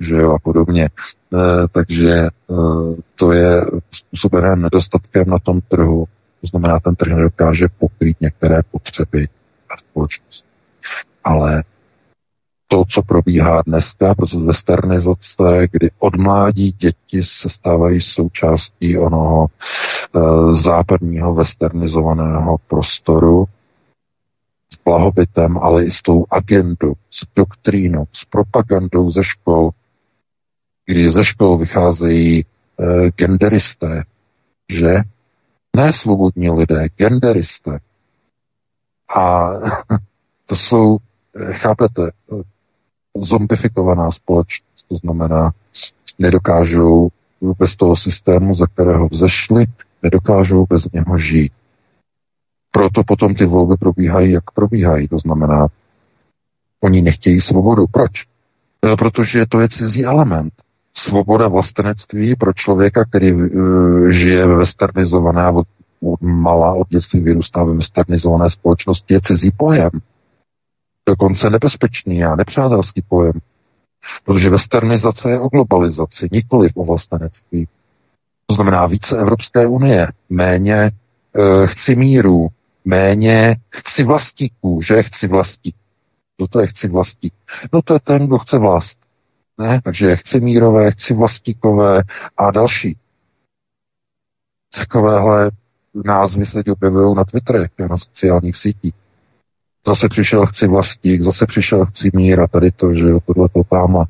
že jo, a podobně. E, takže e, to je způsobené nedostatkem na tom trhu, to znamená, ten trh nedokáže pokrýt některé potřeby a společnosti. Ale to, co probíhá dneska, proces westernizace, kdy od mládí děti se stávají součástí onoho e, západního westernizovaného prostoru, s blahobytem, ale i s tou agendou, s doktrínou, s propagandou ze škol, kdy ze škol vycházejí e, genderisté, že? Ne svobodní lidé, genderisté. A to jsou, eh, chápete, zombifikovaná společnost, to znamená, nedokážou bez toho systému, za kterého vzešli, nedokážou bez něho žít. Proto potom ty volby probíhají, jak probíhají. To znamená, oni nechtějí svobodu. Proč? E, protože to je cizí element. Svoboda vlastenectví pro člověka, který uh, žije ve westernizované, od, od mala, od dětství vyrůstá ve westernizované společnosti, je cizí pojem. Dokonce nebezpečný a nepřátelský pojem. Protože westernizace je o globalizaci, nikoli o vlastenectví. To znamená více Evropské unie, méně e, chci míru, méně chci vlastíků, že chci vlastík. Kdo to je chci vlastík? No to je ten, kdo chce vlast. Ne? Takže chci mírové, chci vlastíkové a další. Takovéhle názvy se objevují na Twitterech, na sociálních sítích. Zase přišel chci vlastník, zase přišel chci mír a tady to, že jo, tohle to tam.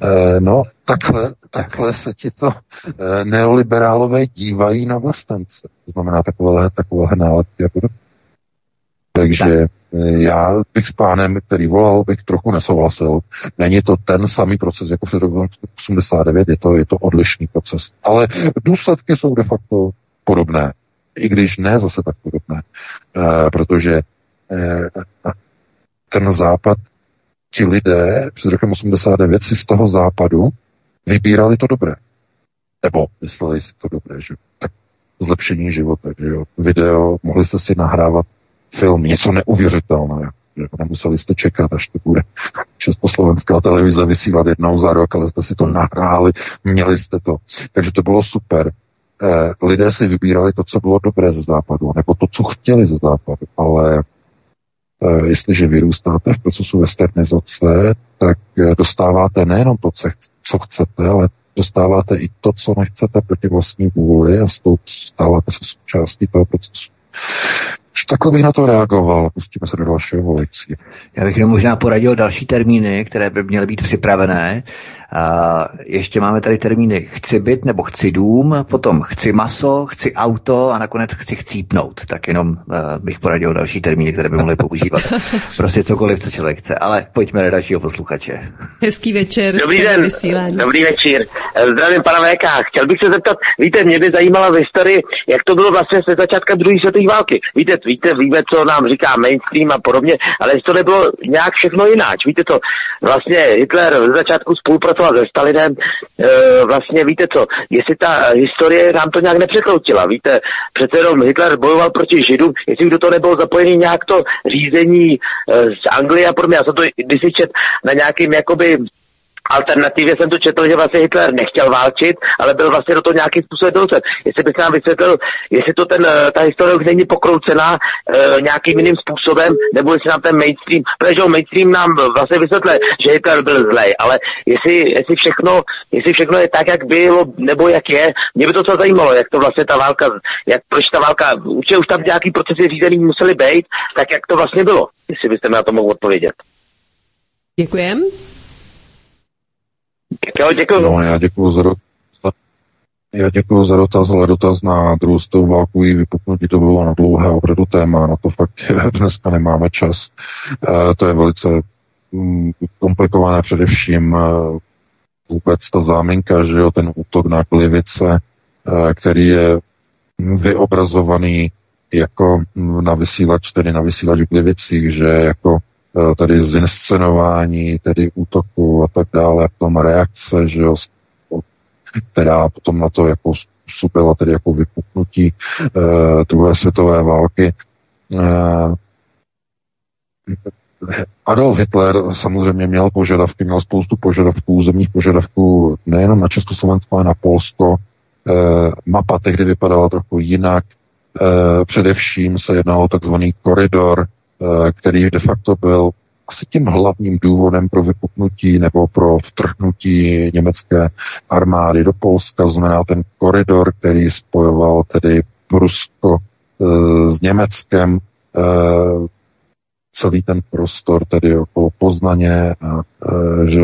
E, no, takhle, takhle se ti to e, neoliberálové dívají na vlastence. To znamená takovéhle, takovéhle nálepky a podobně. Takže tak. Eh, já bych s pánem, který volal, bych trochu nesouhlasil. Není to ten samý proces jako v roku 89, je to, je to odlišný proces. Ale důsledky jsou de facto podobné. I když ne zase tak podobné. E, protože ten západ, ti lidé před rokem 89 si z toho západu vybírali to dobré. Nebo mysleli si to dobré, že tak zlepšení života, že jo. Video, mohli jste si nahrávat film, něco neuvěřitelného. Že nemuseli jste čekat, až to bude Československá televize vysílat jednou za rok, ale jste si to nahráli, měli jste to. Takže to bylo super. Eh, lidé si vybírali to, co bylo dobré ze západu, nebo to, co chtěli ze západu, ale Eh, jestliže vyrůstáte v procesu westernizace, tak eh, dostáváte nejenom to, co chcete, ale dostáváte i to, co nechcete proti vlastní vůli a stáváte se součástí toho procesu. Takhle bych na to reagoval. Pustíme se do dalšího volicí. Já bych jenom možná poradil další termíny, které by měly být připravené. A ještě máme tady termíny chci byt nebo chci dům, potom chci maso, chci auto a nakonec chci chcípnout. Tak jenom uh, bych poradil další termíny, které by mohly používat. prostě cokoliv, co člověk chce. Ale pojďme na dalšího posluchače. Hezký večer. Dobrý den. Vysílání. Dobrý večer. Zdravím pana VK. Chtěl bych se zeptat, víte, mě by zajímala v historii, jak to bylo vlastně se začátka druhé světové války. Víte, víte, víme, co nám říká mainstream a podobně, ale to nebylo nějak všechno jináč. Víte to, vlastně Hitler v začátku spolupracoval se Stalinem, e, vlastně víte co, jestli ta historie nám to nějak nepřekroutila, víte, přece jenom Hitler bojoval proti Židům, jestli do toho nebylo zapojený nějak to řízení e, z Anglie a podobně, já jsem to když si čet na nějakým jakoby alternativě jsem to četl, že vlastně Hitler nechtěl válčit, ale byl vlastně do toho nějakým způsobem donucen. Jestli bych nám vysvětlil, jestli to ten, eh, ta historie už není pokroucená e, nějakým jiným způsobem, nebo jestli nám ten mainstream, protože mainstream nám vlastně vysvětlil, že Hitler byl zlej, ale jestli, jestli, všechno, jestli všechno je tak, jak bylo, nebo jak je, mě by to co zajímalo, jak to vlastně ta válka, jak proč ta válka, určitě už tam nějaký procesy řízení museli být, tak jak to vlastně bylo, jestli byste mi na to mohl odpovědět. Děkujem. Jo, děkuji. No, já děkuji za dotaz. Já děkuji za dotaz, ale dotaz na druhou světovou válku i vypuknutí to bylo na dlouhé opravdu téma, na to fakt dneska nemáme čas. E, to je velice mm, komplikované především e, vůbec ta záminka, že jo, ten útok na Klivice, e, který je vyobrazovaný jako na vysílač, tedy na vysílač v Klivicích, že jako tedy zinscenování, tedy útoku a tak dále, potom reakce, že jo, která potom na to jako způsobila tedy jako vypuknutí uh, druhé světové války. Uh, Adolf Hitler samozřejmě měl požadavky, měl spoustu požadavků, zemních požadavků nejenom na Československo, ale na Polsko. E, mapa tehdy vypadala trochu jinak. E, především se jednalo o takzvaný koridor Eh, který de facto byl asi tím hlavním důvodem pro vypuknutí nebo pro vtrhnutí německé armády do Polska, znamená ten koridor, který spojoval tedy Rusko e, s Německem. E, celý ten prostor, tedy okolo Poznaně, a, e, že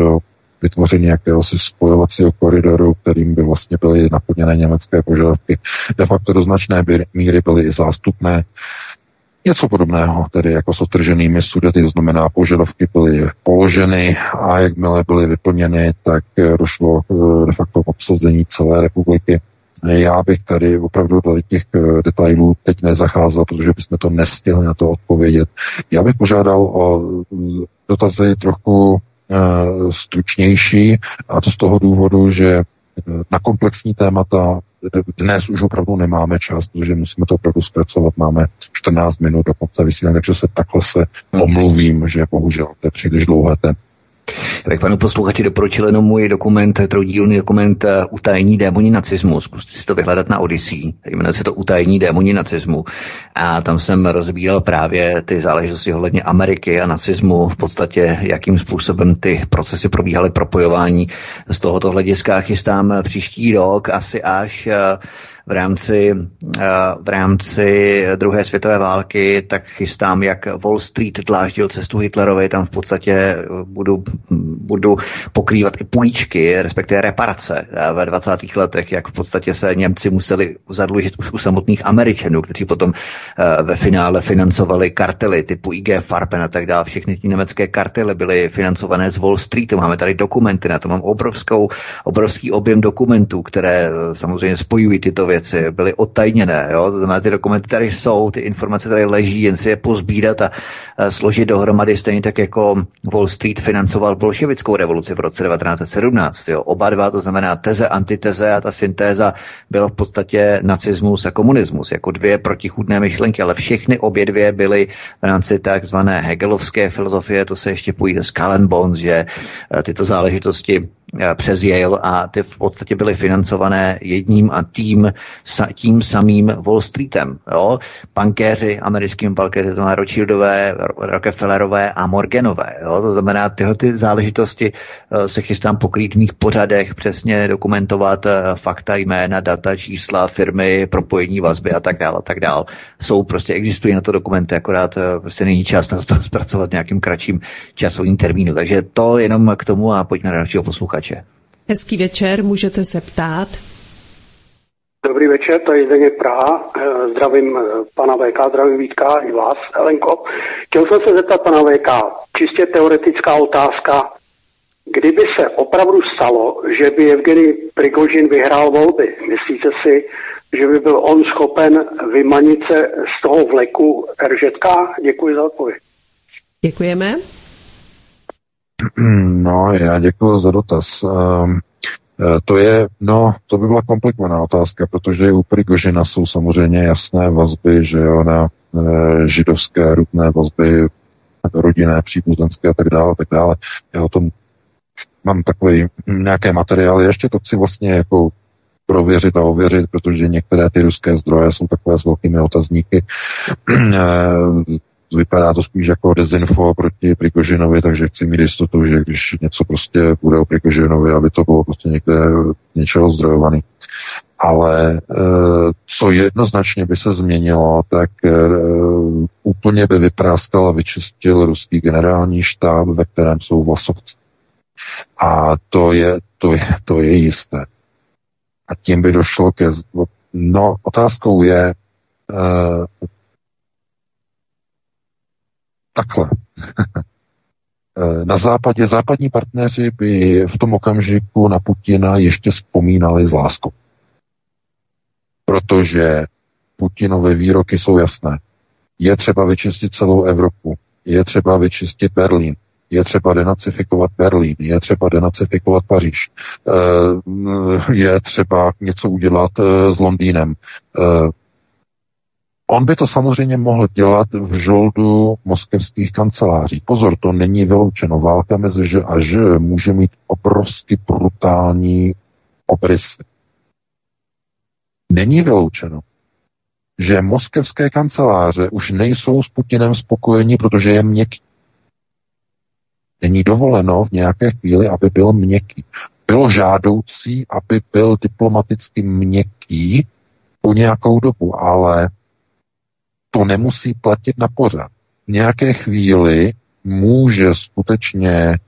vytvoření jakéhosi spojovacího koridoru, kterým by vlastně byly naplněné německé požadavky. De facto do značné míry byly i zástupné. Něco podobného, tedy jako s otrženými sudety, to znamená, požadavky byly položeny a jakmile byly vyplněny, tak došlo de facto k obsazení celé republiky. Já bych tady opravdu do těch detailů teď nezacházel, protože bychom to nestihli na to odpovědět. Já bych požádal o dotazy trochu Eh, stručnější a to z toho důvodu, že eh, na komplexní témata dnes už opravdu nemáme čas, protože musíme to opravdu zpracovat. Máme 14 minut do konce vysílání, takže se takhle se omluvím, že bohužel to je příliš dlouhé téma. Bych panu posluchači doporučil jenom můj dokument, troudílný dokument eh, Utajení démoni nacismu. Zkuste si to vyhledat na Odyssey. Jmenuje se to Utajení démoni nacismu. A tam jsem rozbíral právě ty záležitosti ohledně Ameriky a nacismu, v podstatě jakým způsobem ty procesy probíhaly propojování. Z tohoto hlediska chystám příští rok asi až uh, v rámci, eh, v rámci druhé světové války, tak chystám, jak Wall Street dláždil cestu Hitlerovi, tam v podstatě eh, budu, budu pokrývat i půjčky, respektive reparace eh, ve 20. letech, jak v podstatě se Němci museli zadlužit už u samotných Američanů, kteří potom ve finále financovali kartely typu IG Farben a tak dále. Všechny ty německé kartely byly financované z Wall Streetu. Máme tady dokumenty, na to mám obrovskou, obrovský objem dokumentů, které samozřejmě spojují tyto věci věci byly otajněné. Jo? To znamená, ty dokumenty tady jsou, ty informace tady leží, jen si je pozbírat a, složit dohromady, stejně tak jako Wall Street financoval bolševickou revoluci v roce 1917. Jo? Oba dva, to znamená teze, antiteze a ta syntéza byla v podstatě nacismus a komunismus, jako dvě protichůdné myšlenky, ale všechny obě dvě byly v rámci takzvané Hegelovské filozofie, to se ještě půjde s Bones, že e, tyto záležitosti přes Yale a ty v podstatě byly financované jedním a tím, tím samým Wall Streetem. Jo? Bankéři, americkým bankéři, to znamená Rothschildové, Rockefellerové a Morganové. Jo? To znamená, tyhle ty záležitosti eh, se chystám pokrýt v mých pořadech, přesně dokumentovat eh, fakta, jména, data, čísla, firmy, propojení vazby a tak dále. A tak dále. Jsou prostě, existují na to dokumenty, akorát prostě není čas na to zpracovat nějakým kratším časovým termínu. Takže to jenom k tomu a pojďme na dalšího posluchače posluchače. Hezký večer, můžete se ptát. Dobrý večer, to je Zdeněk Praha. Zdravím eh, pana VK, zdravím Vítka i vás, Helenko. Chtěl jsem se zeptat pana VK, čistě teoretická otázka. Kdyby se opravdu stalo, že by Evgeny Prigožin vyhrál volby, myslíte si, že by byl on schopen vymanit se z toho vleku RŽK? Děkuji za odpověď. Děkujeme. No, já děkuji za dotaz. Um, to je, no, to by byla komplikovaná otázka, protože u Prigožina jsou samozřejmě jasné vazby, že jo, na e, židovské rudné vazby, rodinné, příbuzenské a tak dále, tak dále. Já o tom mám takový nějaké materiály, ještě to chci vlastně jako prověřit a ověřit, protože některé ty ruské zdroje jsou takové s velkými otazníky. Eh, vypadá to spíš jako dezinfo proti Prikožinovi, takže chci mít jistotu, že když něco prostě bude o Prikožinovi, aby to bylo prostě někde něčeho zdrojovaný. Ale e, co jednoznačně by se změnilo, tak e, úplně by vypráskal a vyčistil ruský generální štáb, ve kterém jsou vlasovci. A to je, to je, to je jisté. A tím by došlo ke... No, otázkou je, e, takhle. Na západě západní partneři by v tom okamžiku na Putina ještě vzpomínali s láskou. Protože Putinové výroky jsou jasné. Je třeba vyčistit celou Evropu. Je třeba vyčistit Berlín. Je třeba denacifikovat Berlín. Je třeba denacifikovat Paříž. Eh, je třeba něco udělat eh, s Londýnem. On by to samozřejmě mohl dělat v žoldu moskevských kanceláří. Pozor, to není vyloučeno. Válka mezi Ž a Ž může mít obrovsky brutální obrysy. Není vyloučeno, že moskevské kanceláře už nejsou s Putinem spokojeni, protože je měkký. Není dovoleno v nějaké chvíli, aby byl měkký. Bylo žádoucí, aby byl diplomaticky měkký po nějakou dobu, ale to nemusí platit na pořád. v nějaké chvíli může skutečně, e,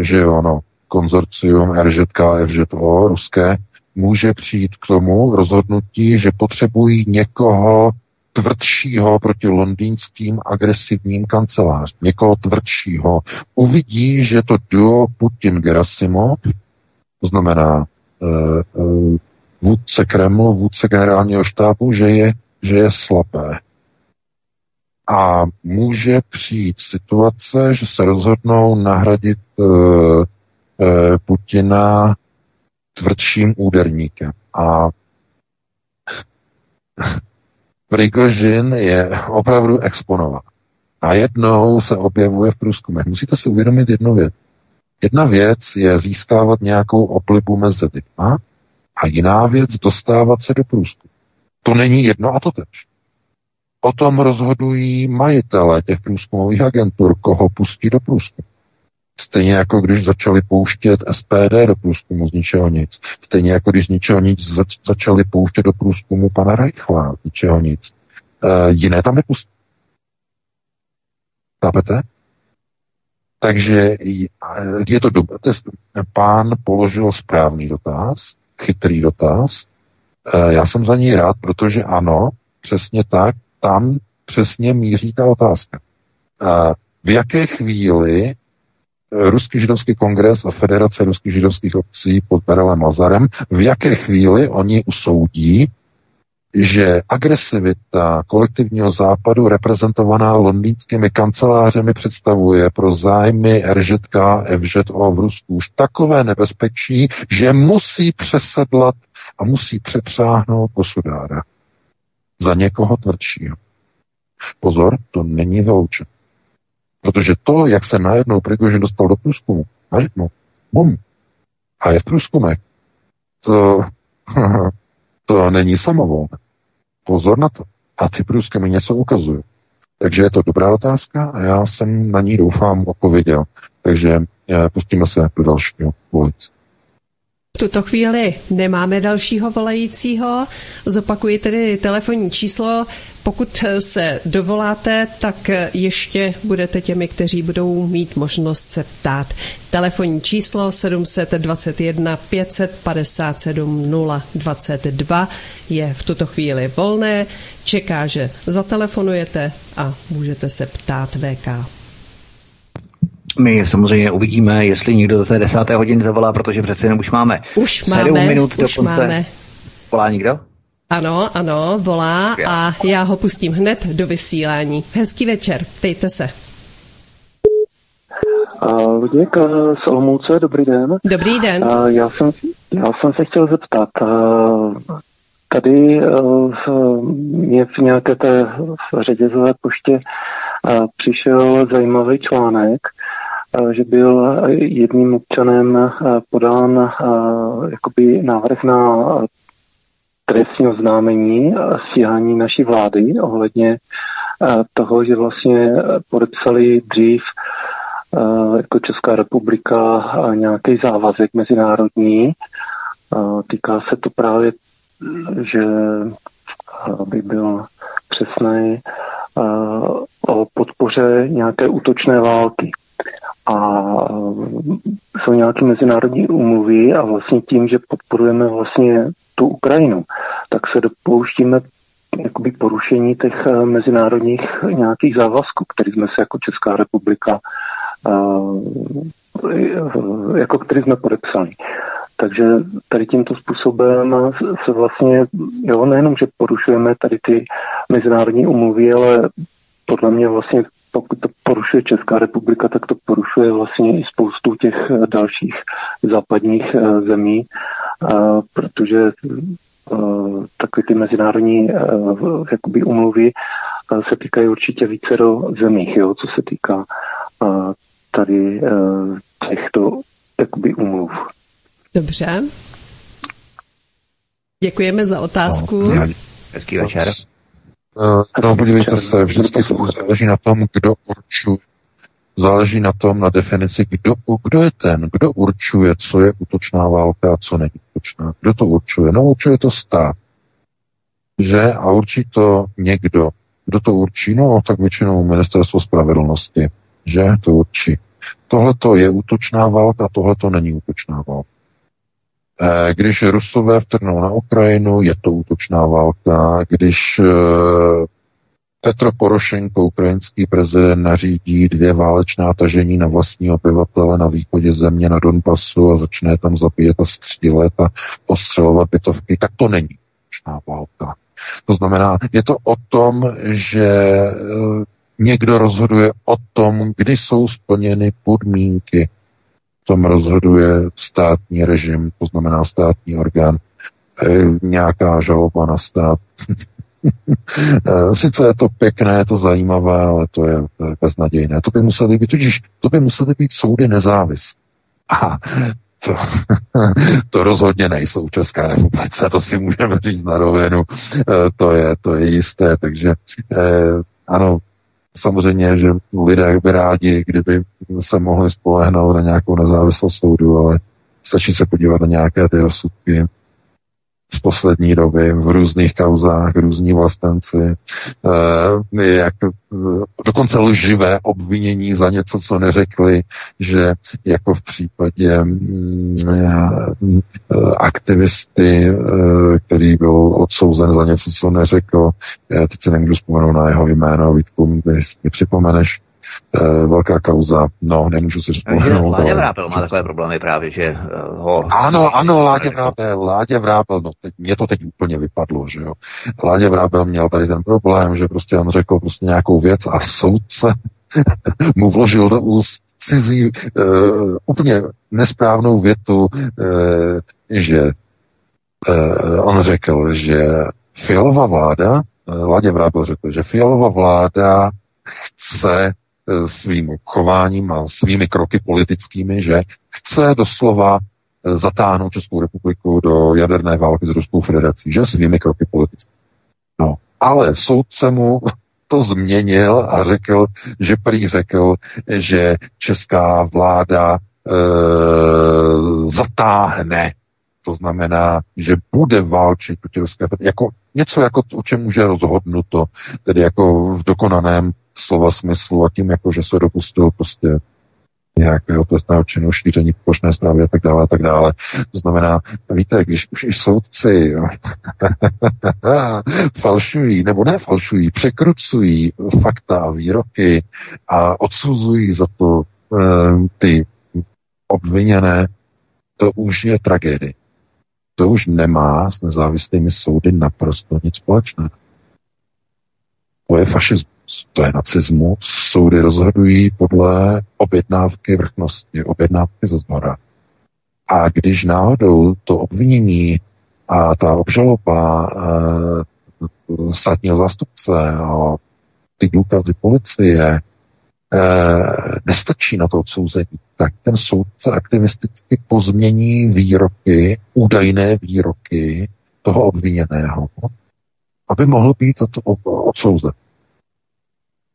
že ono, konzorcium RŽK, FŽO, ruské, může přijít k tomu rozhodnutí, že potřebují někoho tvrdšího proti londýnským agresivním kancelářům. Někoho tvrdšího. Uvidí, že to duo Putin-Gerasimov, to znamená uh, uh, vůdce Kremlu, vůdce generálního štábu, že je, že je slabé. A může přijít situace, že se rozhodnou nahradit uh, uh, Putina tvrdším úderníkem. A Prigožin je opravdu exponován. A jednou se objevuje v průzkumech. Musíte si uvědomit jednu věc. Jedna věc je získávat nějakou oblibu mezi lidma a jiná věc dostávat se do průzkumu. To není jedno a to tež. O tom rozhodují majitele těch průzkumových agentur, koho pustí do průzkumu. Stejně jako když začali pouštět SPD do průzkumu z ničeho nic. Stejně jako když z ničeho nic zač- začali pouštět do průzkumu pana Reichla z ničeho nic. E, jiné tam nepustí. Chápete? Takže je to dobré. Pán položil správný dotaz, chytrý dotaz. E, já jsem za ní rád, protože ano, přesně tak, tam přesně míří ta otázka. E, v jaké chvíli Ruský židovský kongres a Federace ruských židovských obcí pod Perelem Lazarem, v jaké chvíli oni usoudí, že agresivita kolektivního západu reprezentovaná londýnskými kancelářemi představuje pro zájmy RŽK, FŽO v Rusku už takové nebezpečí, že musí přesedlat a musí přepřáhnout posudára za někoho tvrdšího. Pozor, to není vyloučeno. Protože to, jak se najednou Prigožin dostal do průzkumu, najednou, bum, a je v průzkumech, to, to není samovolné. Pozor na to. A ty průzkumy něco ukazují. Takže je to dobrá otázka a já jsem na ní doufám odpověděl. Takže eh, pustíme se do dalšího volice. Tuto chvíli nemáme dalšího volajícího. Zopakuji tedy telefonní číslo. Pokud se dovoláte, tak ještě budete těmi, kteří budou mít možnost se ptát. Telefonní číslo 721 557 022 je v tuto chvíli volné. Čeká, že zatelefonujete a můžete se ptát VK. My samozřejmě uvidíme, jestli někdo do té desáté hodiny zavolá, protože přece jenom už máme už máme, minut už do konce. Máme. Volá někdo? Ano, ano, volá a já ho pustím hned do vysílání. Hezký večer, ptejte se. Uh, Luděk z Olomouce, dobrý den. Dobrý den. Uh, já, jsem, já jsem se chtěl zeptat, uh, tady uh, mě v nějaké té v řetězové poště uh, přišel zajímavý článek, uh, že byl jedním občanem uh, podán jakoby návrh na trestní oznámení a stíhání naší vlády ohledně toho, že vlastně podepsali dřív jako Česká republika nějaký závazek mezinárodní. Týká se to právě, že by byl přesný o podpoře nějaké útočné války. A jsou nějaké mezinárodní umluvy a vlastně tím, že podporujeme vlastně tu Ukrajinu, tak se dopouštíme jakoby porušení těch mezinárodních nějakých závazků, který jsme se jako Česká republika jako který jsme podepsali. Takže tady tímto způsobem se vlastně, jo, nejenom, že porušujeme tady ty mezinárodní umluvy, ale podle mě vlastně pokud to porušuje Česká republika, tak to porušuje vlastně i spoustu těch dalších západních zemí, protože takové ty mezinárodní jakoby umluvy se týkají určitě více do zemích, jo, co se týká tady těchto jakoby umluv. Dobře. Děkujeme za otázku. No, hezký večer. No, podívejte se, vždycky záleží na tom, kdo určuje. Záleží na tom, na definici, kdo, kdo je ten, kdo určuje, co je útočná válka a co není útočná. Kdo to určuje? No, určuje to stát. Že? A určí to někdo, Kdo to určí? No, tak většinou ministerstvo spravedlnosti, že to určí. Tohle to je útočná válka, tohle to není útočná válka. Eh, když Rusové vtrhnou na Ukrajinu, je to útočná válka. Když eh, Petro Porošenko, ukrajinský prezident, nařídí dvě válečná tažení na vlastní obyvatele na východě země na Donbasu a začne tam zabíjet a střílet a ostřelovat bytovky, tak to není útočná válka. To znamená, je to o tom, že eh, někdo rozhoduje o tom, kdy jsou splněny podmínky tom rozhoduje státní režim, to znamená státní orgán, e, nějaká žaloba na stát. E, sice je to pěkné, je to zajímavé, ale to je, beznadějné. To by museli být, tudíž to by museli být soudy nezávislé. A to, to rozhodně nejsou v České republice, to si můžeme říct na rovinu, e, to je, to je jisté, takže ano, Samozřejmě, že lidé by rádi, kdyby se mohli spolehnout na nějakou nezávislost soudu, ale stačí se podívat na nějaké ty rozsudky z poslední doby v různých kauzách, různí vlastenci, eh, jak dokonce lživé obvinění za něco, co neřekli, že jako v případě mm, eh, aktivisty, eh, který byl odsouzen za něco, co neřekl, teď se nemůžu vzpomenout na jeho jméno, Vítku, když mi připomeneš, e, velká kauza. No, nemůžu si říct. Láďa Vrápel má takové problémy právě, že ho... Ano, ano, Láďa Vrápel, Láďa Vrápel, no teď, mě to teď úplně vypadlo, že jo. Láďa Vrápel měl tady ten problém, že prostě on řekl prostě nějakou věc a soudce mu vložil do úst cizí, uh, úplně nesprávnou větu, uh, že uh, on řekl, že Fialová vláda, Láďa Vrábel řekl, že Fialová vláda chce Eh, svým chováním a svými kroky politickými, že chce doslova eh, zatáhnout Českou republiku do jaderné války s Ruskou federací, že svými kroky politickými. No, ale soudce mu to změnil a řekl, že prý řekl, že česká vláda e, zatáhne, to znamená, že bude válčit proti Ruské jako něco jako o čem může rozhodnuto, tedy jako v dokonaném slova smyslu a tím, jako že se dopustil prostě nějakého trestného činu, šíření plošné zprávy a tak dále a tak dále. To znamená, víte, když už i soudci falšují, nebo ne falšují, překrucují fakta a výroky a odsuzují za to e, ty obviněné, to už je tragédie. To už nemá s nezávislými soudy naprosto nic společného. To je fašismus to je nacismus, soudy rozhodují podle objednávky vrchnosti, objednávky ze zhora. A když náhodou to obvinění a ta obžaloba e, státního zástupce a ty důkazy policie e, nestačí na to odsouzení, tak ten soudce aktivisticky pozmění výroky, údajné výroky toho obviněného, aby mohl být za to odsouzen.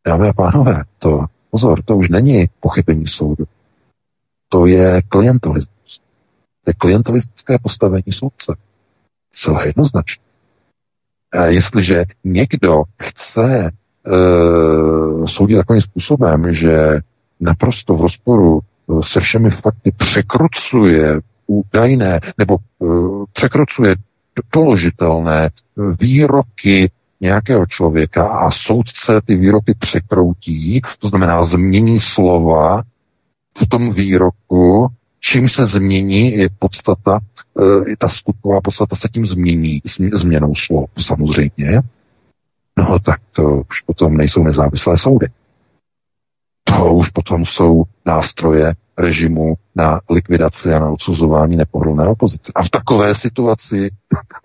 Dámy a pánové, to, pozor, to už není pochybení soudu. To je klientelismus. To je klientelistické postavení soudce. Celé jednoznačně. A jestliže někdo chce e, soudit takovým způsobem, že naprosto v rozporu e, se všemi fakty překrucuje údajné nebo e, překrucuje doložitelné výroky nějakého člověka a soudce ty výroky překroutí, to znamená změní slova v tom výroku, čím se změní je podstata, e, i ta skutková podstata se tím změní, změnou slov samozřejmě, no tak to už potom nejsou nezávislé soudy. To už potom jsou nástroje režimu na likvidaci a na odsuzování nepohodlné opozice. A v takové situaci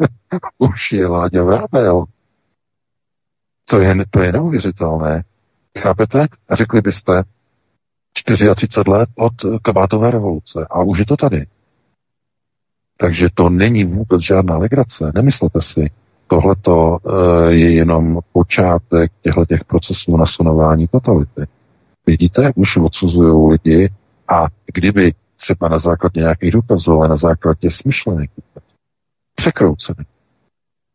už je Láďa Vrábel. To je, to je neuvěřitelné. Chápete? A řekli byste 34 let od kabátové revoluce a už je to tady. Takže to není vůbec žádná legrace. Nemyslete si, tohle je jenom počátek těchto těch procesů nasunování totality. Vidíte, už odsuzují lidi a kdyby třeba na základě nějakých důkazů, ale na základě smyšlených překroucených,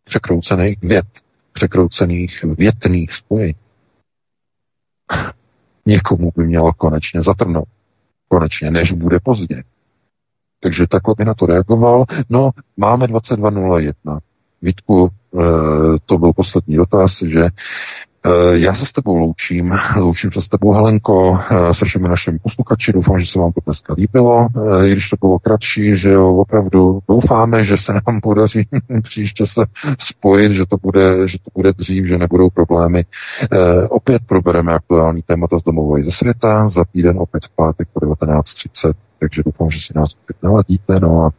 překroucených věd, překroucených větných spojení. Někomu by mělo konečně zatrnout. Konečně, než bude pozdě. Takže takhle by na to reagoval. No, máme 22.01. Vítku, eh, to byl poslední dotaz, že já se s tebou loučím, loučím se s tebou Helenko, eh, se všemi našimi posluchači, doufám, že se vám to dneska líbilo, eh, i když to bylo kratší, že jo, opravdu doufáme, že se nám podaří příště se spojit, že to bude, že to bude dřív, že nebudou problémy. Opět probereme aktuální témata z domova ze světa, za týden opět v pátek po 19.30 takže doufám, že si nás opět naladíte, no a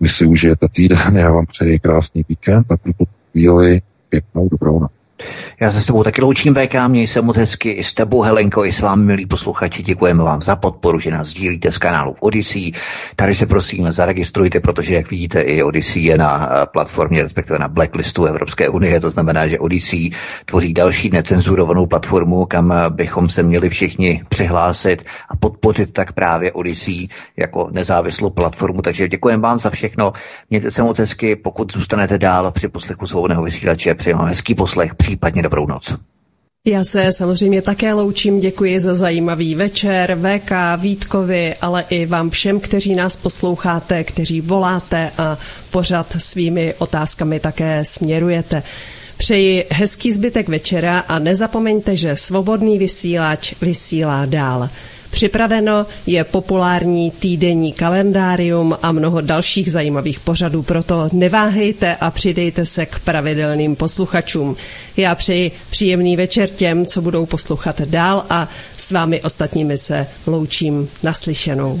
vy si užijete týden, já vám přeji krásný víkend a pro tu chvíli pěknou dobrou noc. Já se s tebou taky loučím, VK, měj se moc hezky i s tebou, Helenko, i s vámi, milí posluchači, děkujeme vám za podporu, že nás sdílíte z kanálu Odyssey. Tady se prosím zaregistrujte, protože, jak vidíte, i Odyssey je na eh, platformě, respektive na blacklistu Evropské unie, to znamená, že Odyssey tvoří další necenzurovanou platformu, kam eh, bychom se měli všichni přihlásit a podpořit tak právě Odyssey jako nezávislou platformu. Takže děkujeme vám za všechno. Mějte se moc hezky, pokud zůstanete dál při poslechu svobodného vysílače, přeji vám hezký poslech, případně dobrou noc. Já se samozřejmě také loučím, děkuji za zajímavý večer, VK, Vítkovi, ale i vám všem, kteří nás posloucháte, kteří voláte a pořád svými otázkami také směrujete. Přeji hezký zbytek večera a nezapomeňte, že svobodný vysílač vysílá dál. Připraveno je populární týdenní kalendárium a mnoho dalších zajímavých pořadů, proto neváhejte a přidejte se k pravidelným posluchačům. Já přeji příjemný večer těm, co budou poslouchat dál a s vámi ostatními se loučím naslyšenou.